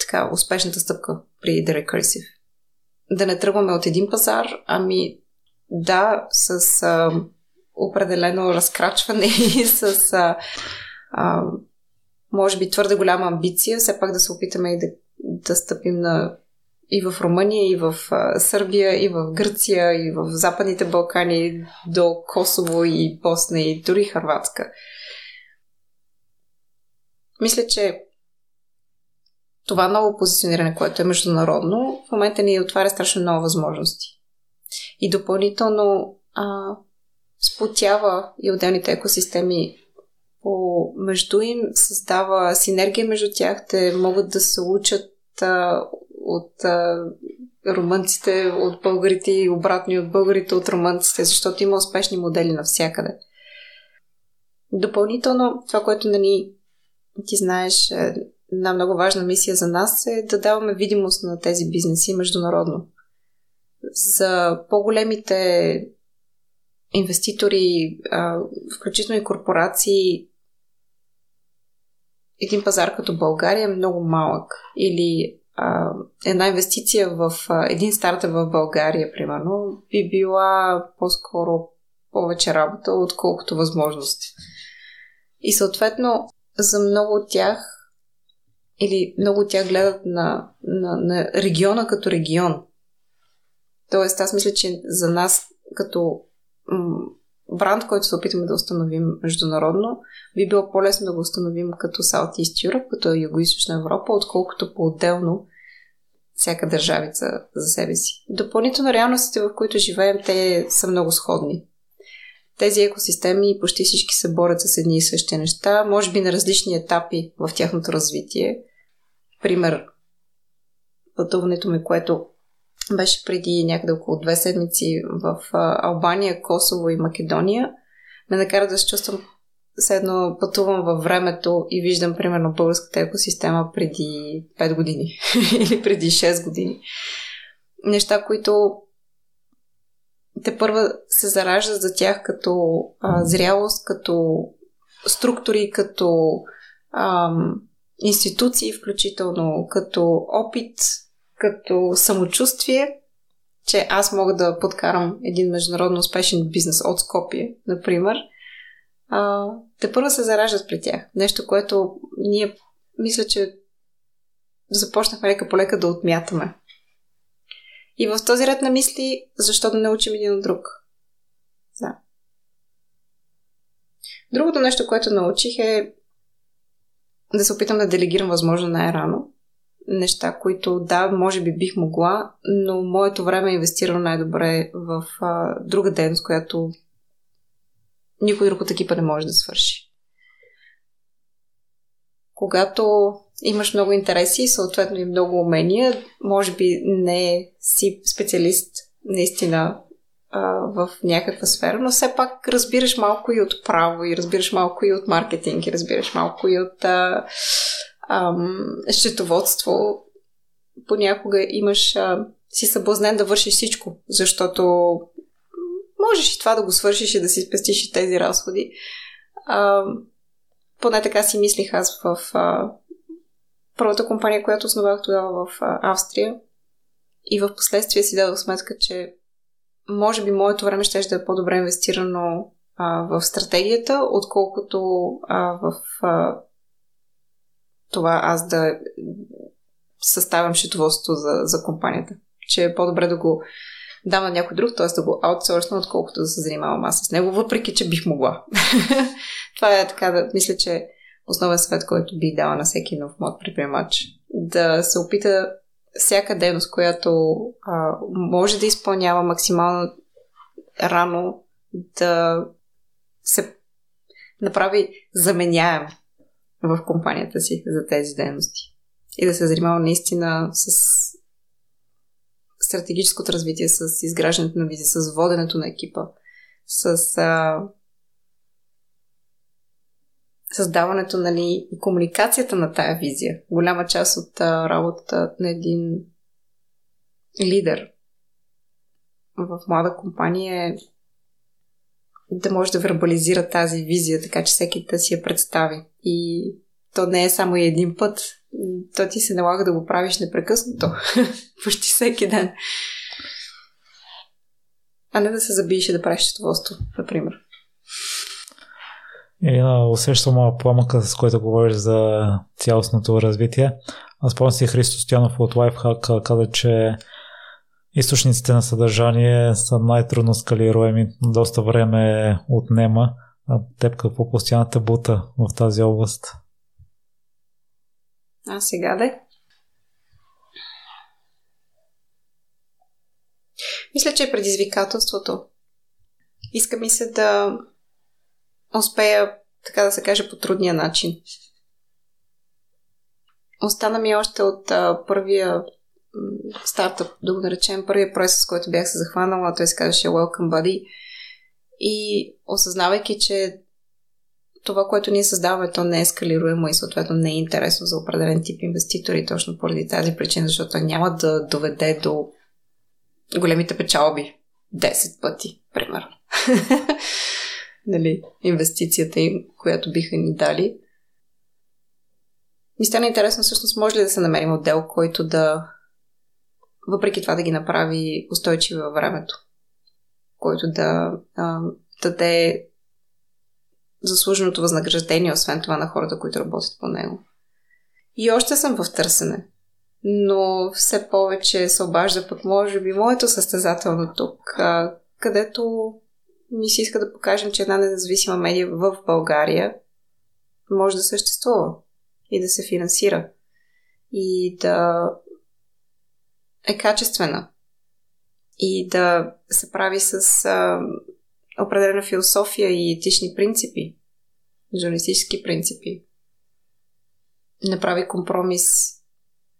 така, успешната стъпка при The Recursive. Да не тръгваме от един пазар, ами да, с а, определено разкрачване и с а, а, може би твърде голяма амбиция, все пак да се опитаме и да, да стъпим на и в Румъния, и в Сърбия, и в Гърция, и в Западните Балкани, до Косово и Босна, и дори Харватска. Мисля, че това ново позициониране, което е международно, в момента ни отваря страшно много възможности. И допълнително а, сплотява и отделните екосистеми по между им, създава синергия между тях, те могат да се учат а, от а, румънците, от българите и обратно от българите от румънците, защото има успешни модели навсякъде. Допълнително, това, което нали, ти знаеш, е една много важна мисия за нас е да даваме видимост на тези бизнеси международно. За по-големите инвеститори, включително и корпорации, един пазар като България е много малък. Или а, една инвестиция в а, един стартъп в България, примерно, би била по-скоро повече работа, отколкото възможност. И съответно, за много от тях, или много от тях гледат на, на, на региона като регион. Тоест, аз мисля, че за нас като бранд, който се опитаме да установим международно, би било по-лесно да го установим като Southeast Europe, като Юго-Источна Европа, отколкото по-отделно всяка държавица за себе си. Допълнително реалностите, в които живеем, те са много сходни. Тези екосистеми почти всички се борят с едни и същи неща, може би на различни етапи в тяхното развитие. Пример, пътуването ми, което беше преди някъде около две седмици в Албания, Косово и Македония, ме накара да се чувствам все пътувам във времето и виждам примерно българската екосистема преди 5 години или преди 6 години. Неща, които те първа се зараждат за тях като а, зрялост, като структури, като ам, институции, включително като опит, като самочувствие, че аз мога да подкарам един международно успешен бизнес от Скопие, например, а, те първо се зараждат при тях. Нещо, което ние мисля, че започнахме лека по лека да отмятаме. И в този ред на мисли, защо да не учим един от друг? Да. Другото нещо, което научих е да се опитам да делегирам възможно най-рано. Неща, които да, може би бих могла, но моето време е инвестирано най-добре в а, друга дейност, която никой друг от екипа не може да свърши. Когато имаш много интереси, съответно и много умения, може би не си специалист наистина в някаква сфера, но все пак разбираш малко и от право, и разбираш малко и от маркетинг, и разбираш малко и от а, ам, счетоводство. Понякога имаш, а, си съблазнен да вършиш всичко, защото можеш и това да го свършиш и да си спестиш и тези разходи. А, поне така си мислих аз в а, първата компания, която основах тогава в а, Австрия. И в последствие си дадох сметка, че може би моето време ще да е по-добре инвестирано а, в стратегията, отколкото а, в а, това аз да съставям счетоводството за, за компанията. Че е по-добре да го дам на някой друг, т.е. да го аутсорсна, отколкото да се занимавам аз с него, въпреки че бих могла. Това е така да мисля, че основен съвет, който би дала на всеки нов мод предприемач. Да се опита всяка дейност, която а, може да изпълнява максимално рано, да се направи заменяем в компанията си за тези дейности. И да се занимава наистина с стратегическото развитие, с изграждането на визия, с воденето на екипа, с а, създаването нали, и комуникацията на тая визия. Голяма част от а, работата на един лидер в млада компания е да може да вербализира тази визия, така че всеки да си я представи. И то не е само един път, то ти се налага да го правиш непрекъснато, почти всеки ден. А не да се забиеш и да правиш счетоводство, например. Ирина, усещам пламъка, с който говориш за цялостното развитие. Аз спомням си Христо Стоянов от Lifehack каза, че източниците на съдържание са най-трудно скалируеми. Доста време отнема. А теб какво постоянната бута в тази област? А сега да Мисля, че е предизвикателството. Иска ми се да успея, така да се каже, по трудния начин. Остана ми още от а, първия стартъп, да го наречем, първия проект, с който бях се захванала, той се казваше Welcome Buddy. И осъзнавайки, че това, което ние създаваме, то не е скалируемо и съответно не е интересно за определен тип инвеститори, точно поради тази причина, защото няма да доведе до големите печалби 10 пъти, примерно. нали, инвестицията им, която биха ни дали. Ми стана интересно всъщност може ли да се намери модел, който да въпреки това да ги направи устойчиви във времето, който да а, даде заслуженото възнаграждение, освен това на хората, които работят по него. И още съм в търсене, но все повече се обажда пък може би моето състезателно тук, а, където ми се иска да покажем, че една независима медия в България може да съществува и да се финансира и да е качествена и да се прави с а, определена философия и етични принципи, журналистически принципи. Не прави компромис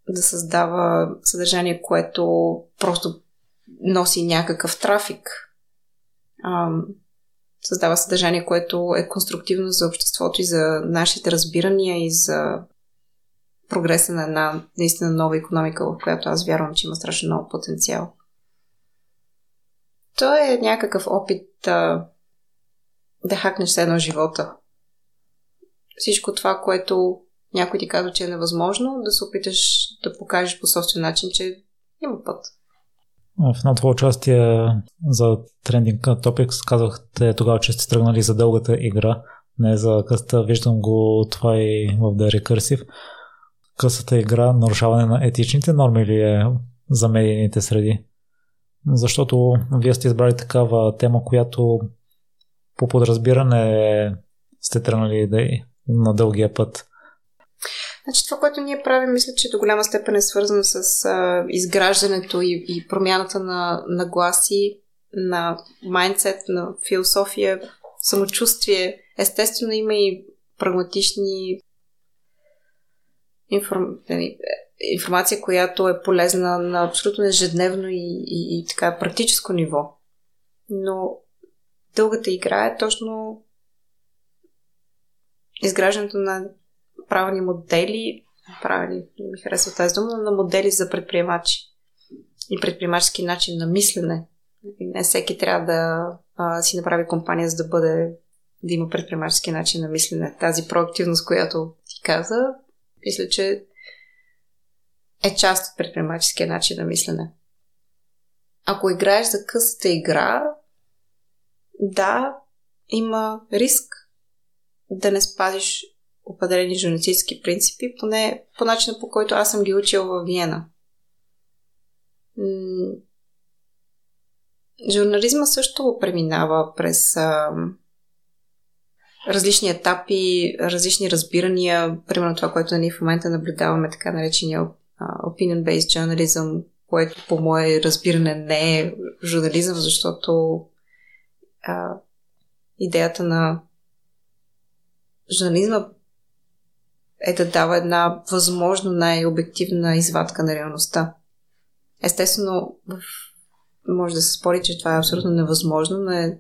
да създава съдържание, което просто носи някакъв трафик. А, създава съдържание, което е конструктивно за обществото и за нашите разбирания и за прогреса на една наистина нова економика, в която аз вярвам, че има страшно много потенциал. То е някакъв опит да, да хакнеш с едно живота. Всичко това, което някой ти казва, че е невъзможно, да се опиташ да покажеш по собствен начин, че има път. В едно това участие за Trending Topics казахте тогава, че сте тръгнали за дългата игра, не за къста. Виждам го това и в The Recursive късата игра нарушаване на етичните норми ли е за медийните среди? Защото вие сте избрали такава тема, която по подразбиране сте тръгнали да и на дългия път. Значи това, което ние правим, мисля, че до голяма степен е свързано с а, изграждането и, и промяната на, гласи, на майндсет, на философия, самочувствие. Естествено има и прагматични информ... Нали, информация, която е полезна на абсолютно ежедневно и, и, и така практическо ниво. Но дългата игра е точно изграждането на правилни модели, правилни, не ми харесва тази дума, на модели за предприемачи и предприемачески начин на мислене. Не всеки трябва да а, си направи компания, за да бъде да има предприемачески начин на мислене. Тази проактивност, която ти каза, мисля, че е част от предприемаческия начин на мислене. Ако играеш за късата игра, да, има риск да не спазиш определени журналистически принципи, поне по начина по който аз съм ги учил в Виена. журнализма също преминава през различни етапи, различни разбирания. Примерно това, което ние в момента наблюдаваме, така наречения opinion-based journalism, което по мое разбиране не е журнализъм, защото а, идеята на журнализма е да дава една възможно най-обективна извадка на реалността. Естествено, може да се спори, че това е абсолютно невъзможно, но е...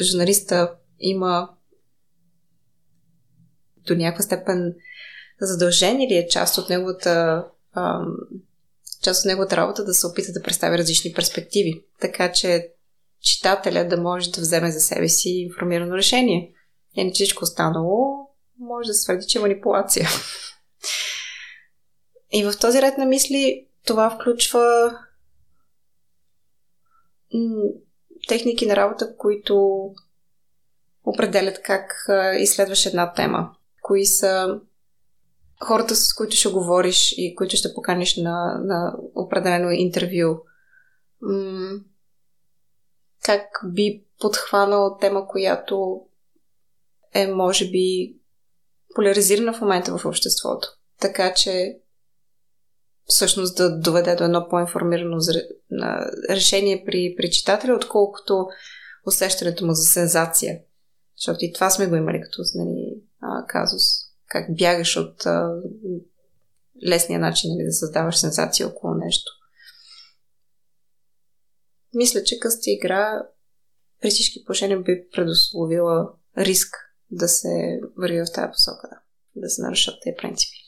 журналиста има до някаква степен задължен или е част от неговата част от неговата работа да се опита да представи различни перспективи, така че читателя да може да вземе за себе си информирано решение. Иначе всичко останало може да се твърди, че е манипулация. И в този ред на мисли това включва техники на работа, които определят как изследваш една тема. Кои са хората, с които ще говориш и които ще поканиш на, на определено интервю. Как би подхванал тема, която е, може би, поляризирана в момента в обществото. Така че всъщност да доведе до едно по-информирано решение при, при читателя, отколкото усещането му за сензация. Защото и това сме го имали като нали, казус. Как бягаш от а, лесния начин нали, да създаваш сензация около нещо. Мисля, че къста игра при всички положения би предословила риск да се върви в тази посока, да, да се нарушат тези принципи.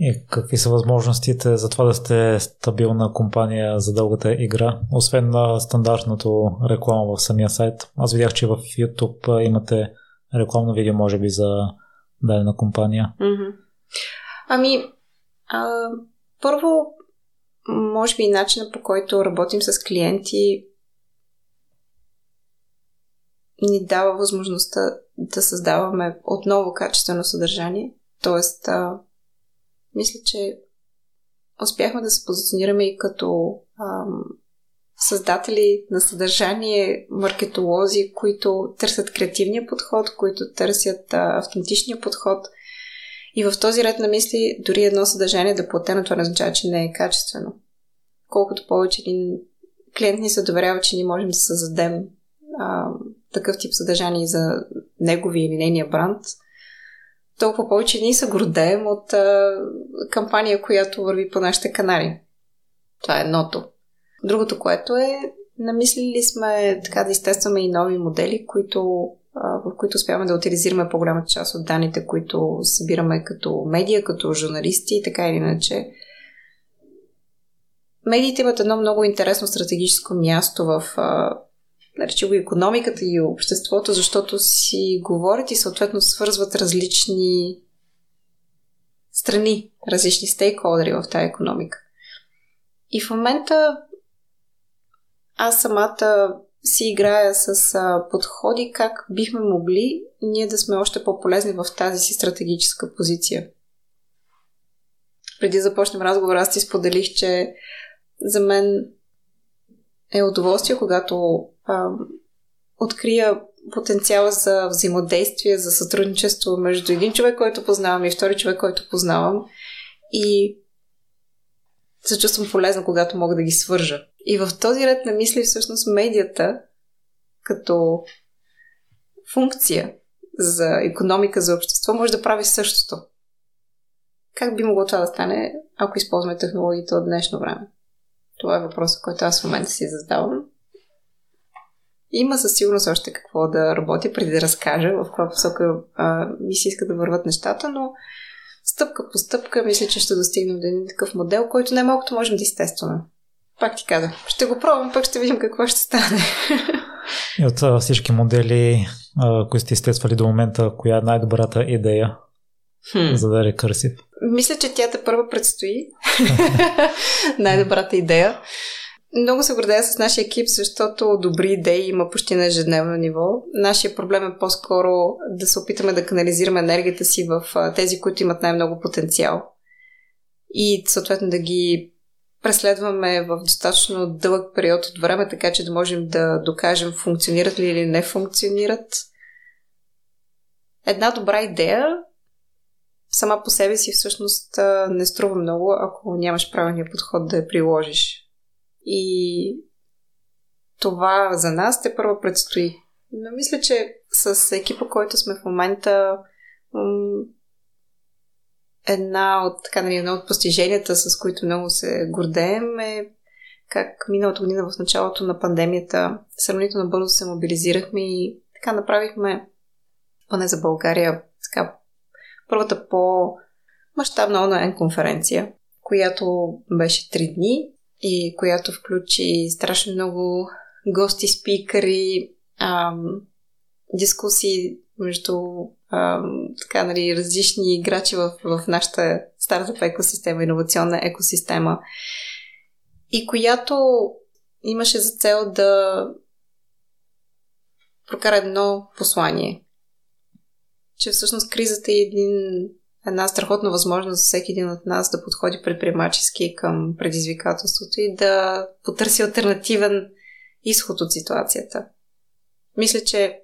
И какви са възможностите за това да сте стабилна компания за дългата игра, освен на стандартното реклама в самия сайт? Аз видях, че в YouTube имате рекламно видео, може би, за дадена компания. Mm-hmm. Ами, а, първо, може би начина по който работим с клиенти ни дава възможността да създаваме отново качествено съдържание. Тоест, а, мисля, че успяхме да се позиционираме и като ам, създатели на съдържание, маркетолози, които търсят креативния подход, които търсят а, автентичния подход. И в този ред на мисли, дори едно съдържание да платено, това не означава, че не е качествено. Колкото повече един клиент ни се доверява, че ние можем да създадем а, такъв тип съдържание за негови или нейния бранд, толкова повече ние се гордеем от а, кампания, която върви по нашите канали. Това е едното. Другото, което е, намислили сме така да изтестваме и нови модели, които, а, в които успяваме да утилизираме по-голямата част от данните, които събираме като медия, като журналисти, така или иначе. Медиите имат едно много интересно стратегическо място в а, наречи го економиката и обществото, защото си говорят и съответно свързват различни страни, различни стейкхолдери в тази економика. И в момента аз самата си играя с подходи как бихме могли ние да сме още по-полезни в тази си стратегическа позиция. Преди да започнем разговор, аз ти споделих, че за мен е удоволствие, когато открия потенциала за взаимодействие, за сътрудничество между един човек, който познавам и втори човек, който познавам. И се чувствам полезна, когато мога да ги свържа. И в този ред на мисли всъщност медията като функция за економика, за общество, може да прави същото. Как би могло това да стане, ако използваме технологиите от днешно време? Това е въпросът, който аз в момента си задавам. Има със сигурност още какво да работи преди да разкажа в каква посока а, ми се иска да върват нещата, но стъпка по стъпка мисля, че ще достигнем до един такъв модел, който най-малкото можем да изтестваме. Пак ти казах, ще го пробвам, пък ще видим какво ще стане. И от всички модели, които сте изтествали до момента, коя е най-добрата идея, хм. за да е рекърсив? Мисля, че тя те първа предстои. най-добрата идея. Много се гордея с нашия екип, защото добри идеи има почти на ежедневно ниво. Нашия проблем е по-скоро да се опитаме да канализираме енергията си в тези, които имат най-много потенциал. И съответно да ги преследваме в достатъчно дълъг период от време, така че да можем да докажем функционират ли или не функционират. Една добра идея сама по себе си всъщност не струва много, ако нямаш правилния подход да я приложиш. И това за нас те първо предстои. Но мисля, че с екипа, който сме в момента, една от, така, нали, една от постиженията, с които много се гордеем е как миналата година в началото на пандемията сравнително бързо се мобилизирахме и така направихме, поне за България, така, първата по-масштабна онлайн конференция, която беше три дни и която включи страшно много гости, спикъри, ам, дискусии между ам, така, нали, различни играчи в, в нашата стартъп екосистема, иновационна екосистема. И която имаше за цел да прокара едно послание, че всъщност кризата е един една страхотна възможност за всеки един от нас да подходи предприемачески към предизвикателството и да потърси альтернативен изход от ситуацията. Мисля, че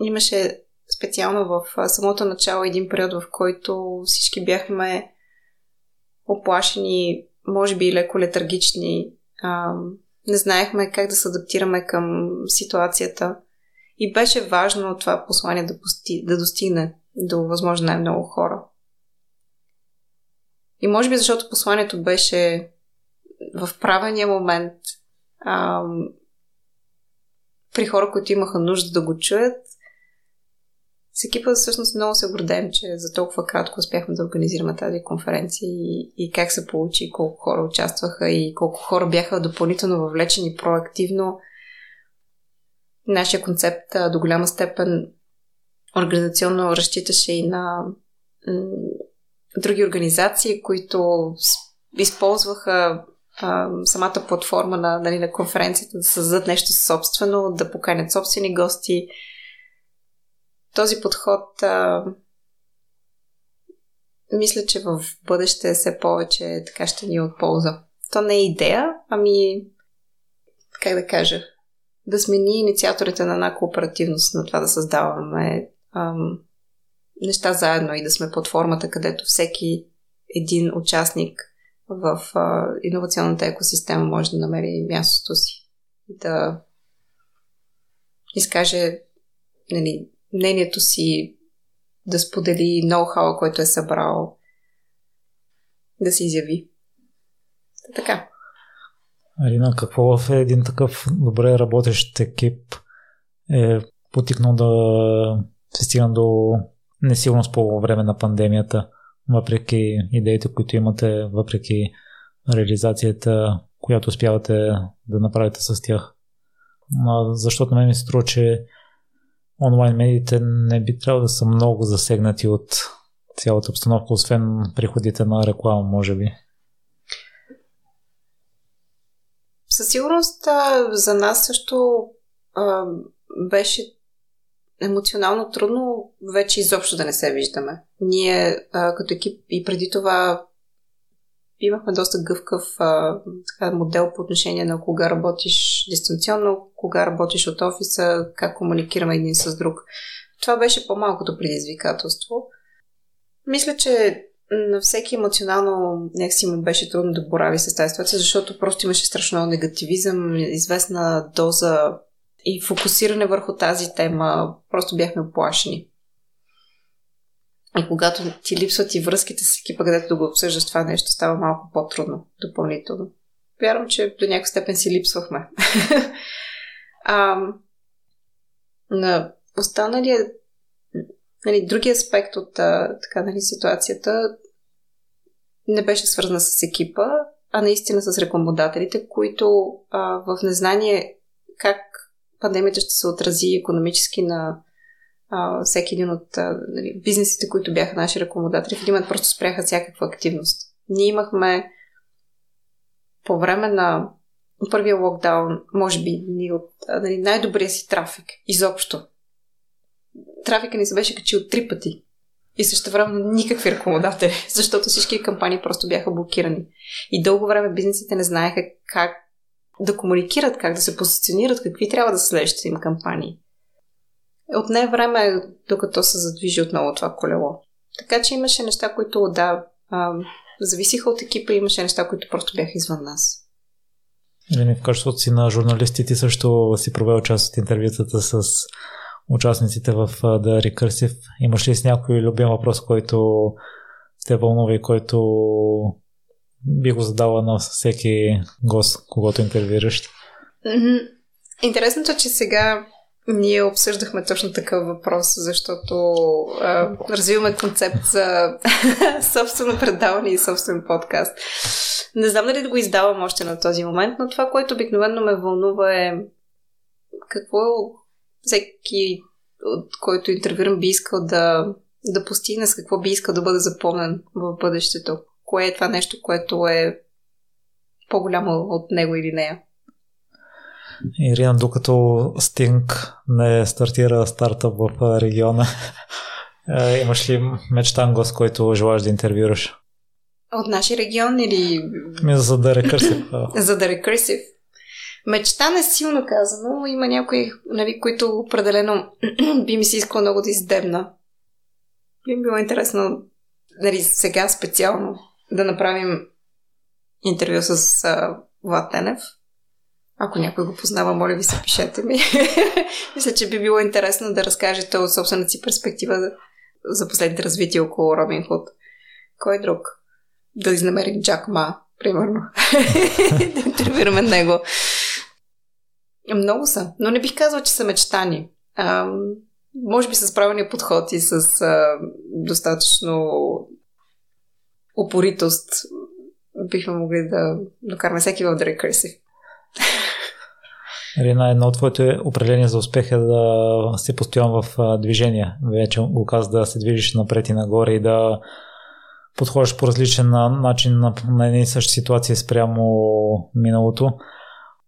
имаше специално в самото начало един период, в който всички бяхме оплашени, може би леко летаргични. Не знаехме как да се адаптираме към ситуацията. И беше важно това послание да, пости, да достигне до възможно най-много хора. И може би защото посланието беше в правилния момент ам, при хора, които имаха нужда да го чуят. С екипа всъщност много се гордеем, че за толкова кратко успяхме да организираме тази конференция и, и как се получи, колко хора участваха и колко хора бяха допълнително въвлечени проактивно. Нашия концепт до голяма степен организационно разчиташе и на други организации, които използваха а, самата платформа на, нали, на конференцията да създадат нещо собствено, да поканят собствени гости. Този подход а, мисля, че в бъдеще все повече така ще ни е от полза. То не е идея, ами как да кажа, да сме ние инициаторите на една кооперативност на това да създаваме ам, неща заедно и да сме платформата, където всеки един участник в а, иновационната екосистема може да намери мястото си. Да изкаже нали, мнението си, да сподели ноу-хау, който е събрал, да се изяви. Така. Алина, какво в един такъв добре работещ екип е потикнал да се стигна до несигурност по време на пандемията, въпреки идеите, които имате, въпреки реализацията, която успявате да направите с тях. Защото на мен ми се струва, че онлайн медиите не би трябвало да са много засегнати от цялата обстановка, освен приходите на реклама, може би. Със сигурност за нас също а, беше емоционално трудно вече изобщо да не се виждаме. Ние а, като екип и преди това имахме доста гъвкав а, така, модел по отношение на кога работиш дистанционно, кога работиш от офиса, как комуникираме един с друг. Това беше по-малкото предизвикателство. Мисля, че на всеки емоционално някакси му беше трудно да борави с тази ситуация, защото просто имаше страшно негативизъм, известна доза и фокусиране върху тази тема. Просто бяхме оплашени. И когато ти липсват и връзките с екипа, където да го обсъждаш това нещо, става малко по-трудно допълнително. Вярвам, че до някаква степен си липсвахме. а, на останалия нали, други аспект от така, нали, ситуацията не беше свързана с екипа, а наистина с рекламодателите, които а, в незнание как пандемията ще се отрази економически на а, всеки един от а, нали, бизнесите, които бяха наши рекламодатели, в един момент просто спряха всякаква активност. Ние имахме по време на първия локдаун, може би, ни от нали, най-добрия си трафик изобщо. Трафика ни се беше качил три пъти. И също време никакви рекламодатели, защото всички кампании просто бяха блокирани. И дълго време бизнесите не знаеха как да комуникират, как да се позиционират, какви трябва да са следващите им кампании. Отне време, докато се задвижи отново това колело. Така че имаше неща, които, да, а, зависиха от екипа, имаше неща, които просто бяха извън нас. Или в качеството си на журналисти ти също си провел част от интервютата с участниците в The Recursive. Имаш ли с някой любим въпрос, който те вълнува и който би го задала на всеки гост, когато интервюираш? Интересното е, че сега ние обсъждахме точно такъв въпрос, защото а, развиваме концепт за собствено предаване и собствен подкаст. Не знам дали да го издавам още на този момент, но това, което обикновено ме вълнува е какво всеки, от който интервюрам, би искал да, да постигне, с какво би искал да бъде запомнен в бъдещето. Кое е това нещо, което е по-голямо от него или нея. Ирина, докато Стинг не стартира стартъп в региона, имаш ли мечтан гост, който желаеш да интервюраш? От нашия регион или... Ми за да Recursive. за да Recursive. Мечта не е силно казано. Има някои, нали, които определено би ми се искало много да издебна. Би било интересно, нали, сега специално, да направим интервю с а, Влад Тенев. Ако някой го познава, моля ви се, пишете ми. Мисля, че би било интересно да разкажете от собствената си перспектива за последните развития около Робин Худ. Кой друг? Да изнамерим Джак Ма, примерно. да интервюираме него. Много са, но не бих казала, че са мечтани. А, може би с правилния подход и с а, достатъчно упоритост бихме могли да докараме всеки в да красив. Рина, едно от твоите определения за успех е да си постоянно в движение. Вече го каза да се движиш напред и нагоре и да подходиш по различен начин на, на едни и същи ситуации спрямо миналото.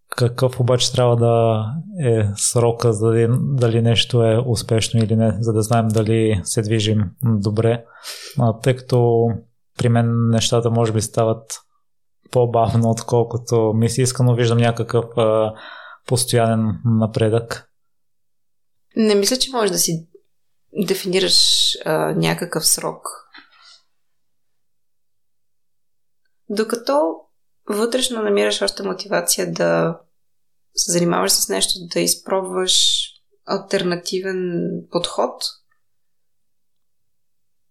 Какъв обаче трябва да е срока, за дали, дали нещо е успешно или не, за да знаем дали се движим добре. А, тъй като при мен нещата може би стават по-бавно, отколкото ми се иска, но виждам някакъв а, постоянен напредък. Не мисля, че можеш да си дефинираш а, някакъв срок. Докато вътрешно намираш още мотивация да се занимаваш с нещо, да изпробваш альтернативен подход,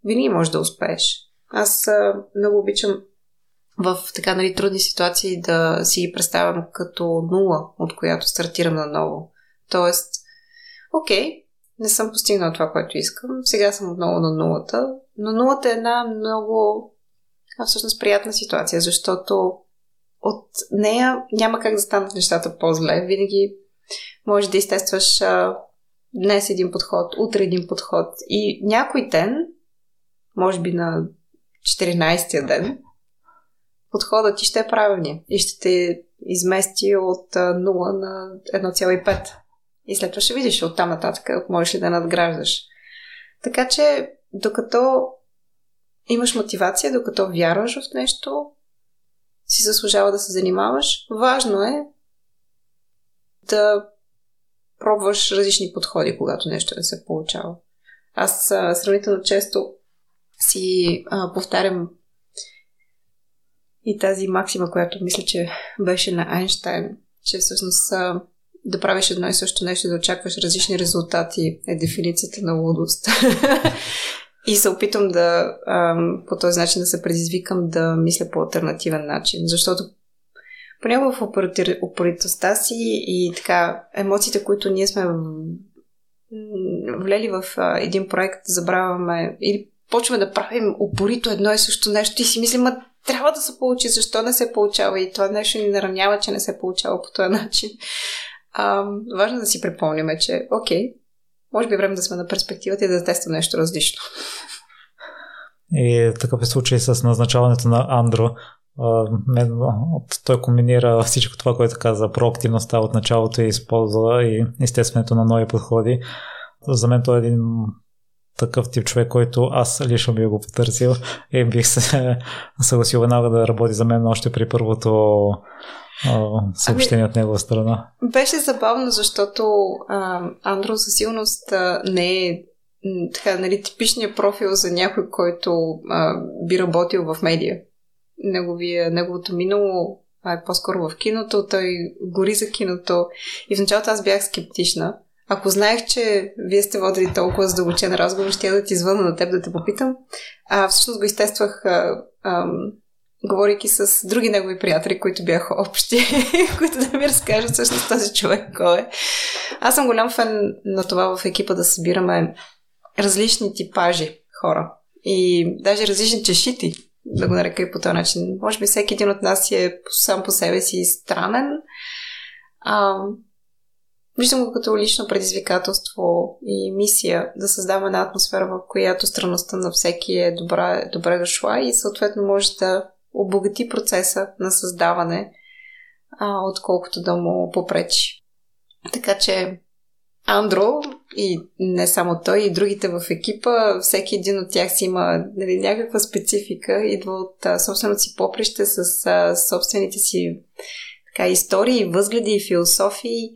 винаги можеш да успееш. Аз а, много обичам в така нали, трудни ситуации да си ги представям като нула, от която стартирам наново. Тоест, окей, не съм постигнал това, което искам, сега съм отново на нулата, но нулата е една много а всъщност приятна ситуация, защото от нея няма как да станат нещата по-зле. Винаги можеш да изтестваш а, днес един подход, утре един подход и някой ден, може би на 14-я ден, подходът ти ще е правилния и ще те измести от 0 на 1,5. И след това ще видиш от там нататък, можеш ли да надграждаш. Така че, докато имаш мотивация, докато вярваш в нещо, си заслужава да се занимаваш. Важно е да пробваш различни подходи, когато нещо не се получава. Аз сравнително често си а, повтарям и тази максима, която мисля, че беше на Айнштайн, че всъщност а, да правиш едно и също нещо, да очакваш различни резултати е дефиницията на лудост. и се опитам да а, по този начин да се предизвикам да мисля по альтернативен начин, защото понякога в упоритостта си и така емоциите, които ние сме влели в а, един проект, забравяме или почваме да правим упорито едно и също нещо и си мислим, ма трябва да се получи, защо не се получава и това нещо ни наравнява, че не се получава по този начин. А, важно да си припомняме, че окей, може би е време да сме на перспективата и да тествам нещо различно. И такъв е случай с назначаването на Андро. Той комбинира всичко това, което каза, проактивността от началото и използва и естеството на нови подходи. За мен той е един такъв тип човек, който аз лично би го потърсил и бих се съгласил веднага да работи за мен още при първото съобщение ами, от негова страна. Беше забавно, защото а, Андро със сигурност а, не е така, нали, типичният профил за някой, който а, би работил в медия. Неговия, неговото минало а е по-скоро в киното, той гори за киното. И в началото аз бях скептична. Ако знаех, че вие сте водили толкова задълбочен разговор, ще я да ти звъна на теб да те попитам. А всъщност го изтествах а, а, говорейки с други негови приятели, които бяха общи, които да ми разкажат всъщност този човек кой е. Аз съм голям фен на това в екипа да събираме различни типажи хора и даже различни чешити, да го нарека и по този начин. Може би всеки един от нас е сам по себе си странен. А, виждам го като лично предизвикателство и мисия да създаваме една атмосфера, в която странността на всеки е добра, добре дошла и съответно може да обогати процеса на създаване, а, отколкото да му попречи. Така че Андро и не само той, и другите в екипа, всеки един от тях си има нали, някаква специфика, идва от а, собственото си поприще с а, собствените си така, истории, възгледи и философии,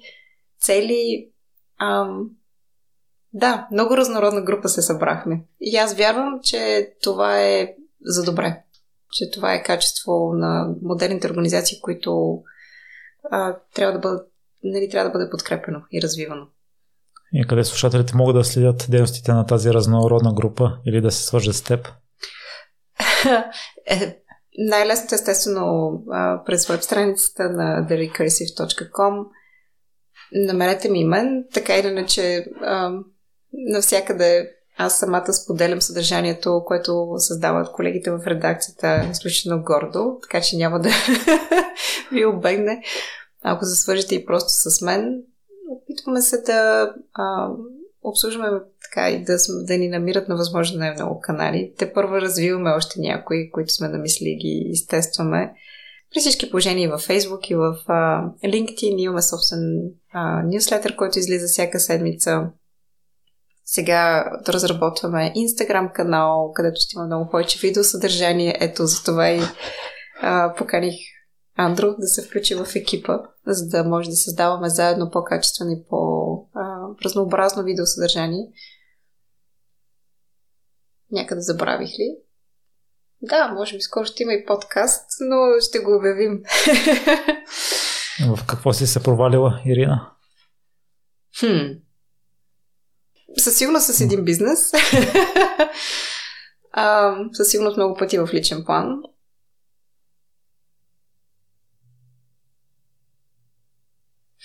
цели. Ам, да, много разнородна група се събрахме. И аз вярвам, че това е за добре. че това е качество на модерните организации, които а, трябва, да бъдат, нали, трябва да бъде подкрепено и развивано. И къде слушателите могат да следят дейностите на тази разнородна група или да се свържат с теб? е, най-лесното естествено през веб страницата на therecursive.com намерете ми мен, така или иначе навсякъде аз самата споделям съдържанието, което създават колегите в редакцията изключително гордо, така че няма да ви обегне. Ако се свържете и просто с мен, опитваме се да а, обслужваме така и да, да ни намират на възможно най-много канали. Те първо развиваме още някои, които сме намисли ги изтестваме. При всички положения и във Facebook, и в а, LinkedIn имаме собствен а, нюслетър, който излиза всяка седмица. Сега да разработваме Instagram канал, където ще има много повече видеосъдържание. Ето за това и а, поканих Андро да се включи в екипа, за да може да създаваме заедно по-качествено и по-разнообразно видеосъдържание. Някъде забравих ли? Да, може би скоро ще има и подкаст, но ще го обявим. В какво си се провалила, Ирина? Хм. Със сигурност с един бизнес. а, със сигурност много пъти в личен план.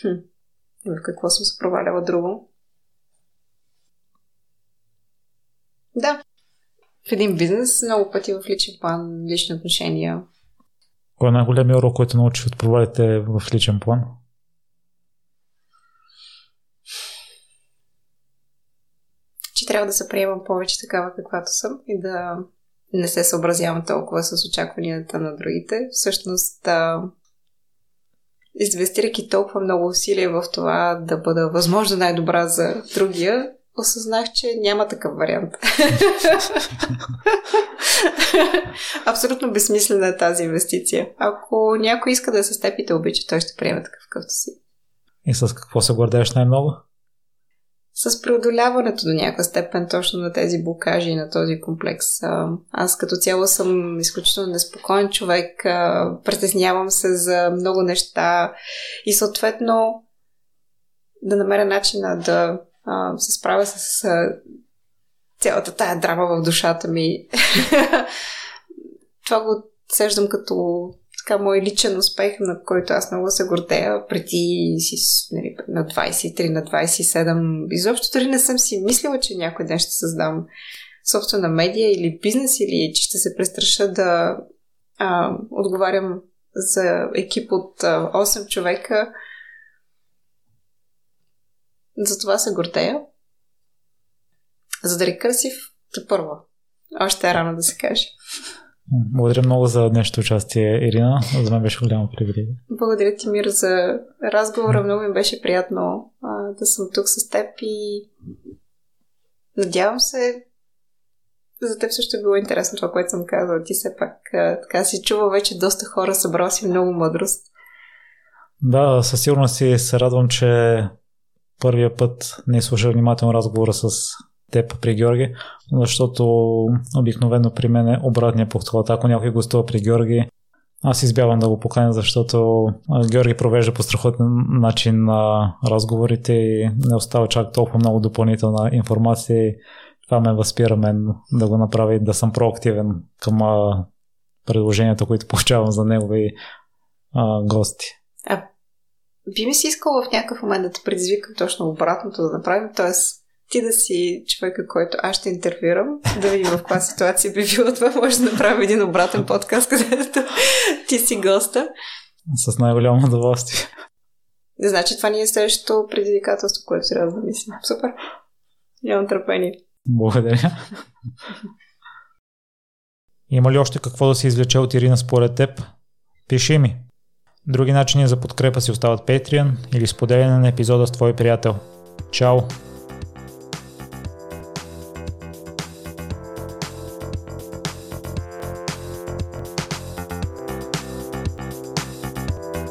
Хм. В какво съм се проваляла друго? Да. В един бизнес, много пъти в личен план, лични отношения. Кой е най-големият урок, който научи от провалите в личен план? Че трябва да се приемам повече такава каквато съм и да не се съобразявам толкова с очакванията на другите. Всъщност, да, инвестирайки толкова много усилия в това да бъда възможно най-добра за другия, осъзнах, че няма такъв вариант. Абсолютно безсмислена е тази инвестиция. Ако някой иска да се с теб и те обича, той ще приеме такъв какъвто си. И с какво се гордееш най-много? С преодоляването до някаква степен точно на тези блокажи и на този комплекс. Аз като цяло съм изключително неспокоен човек, притеснявам се за много неща и съответно да намеря начина да се справя с а, цялата тая драма в душата ми. Това го сеждам като така мой личен успех, на който аз много се гордея. Преди си нали, на 23, на 27, изобщо дори не съм си мислила, че някой ден ще създам собствена медия или бизнес, или че ще се престраша да а, отговарям за екип от а, 8 човека за това се гордея. За да рекърсив, те първо. Още е рано да се каже. Благодаря много за днешното участие, Ирина. За мен беше голямо привилегие. Благодаря ти, Мир, за разговора. Много ми беше приятно а, да съм тук с теб и надявам се за теб също е било интересно това, което съм казала. Ти все пак а, така си чува вече доста хора, събрал си много мъдрост. Да, със сигурност си се радвам, че първия път не слушах внимателно разговора с теб при Георги, защото обикновено при мен е обратния подход. Ако някой гостува при Георги, аз избягвам да го поканя, защото Георги провежда по страхотен начин на разговорите и не остава чак толкова много допълнителна информация това ме възпира мен да го направя и да съм проактивен към предложенията, които получавам за негови гости. А би ми си искал в някакъв момент да те предизвикам точно обратното да направим, т.е. ти да си човека, който аз ще интервюрам, да видим в каква ситуация би било това, може да направим един обратен подкаст, където ти си госта. С най-голямо удоволствие. Не значи това ни е следващото предизвикателство, което трябва да мислим. Супер. Нямам търпение. Благодаря. Има ли още какво да се извлече от Ирина според теб? Пиши ми. Други начини за подкрепа си остават Patreon или споделяне на епизода с твой приятел. Чао!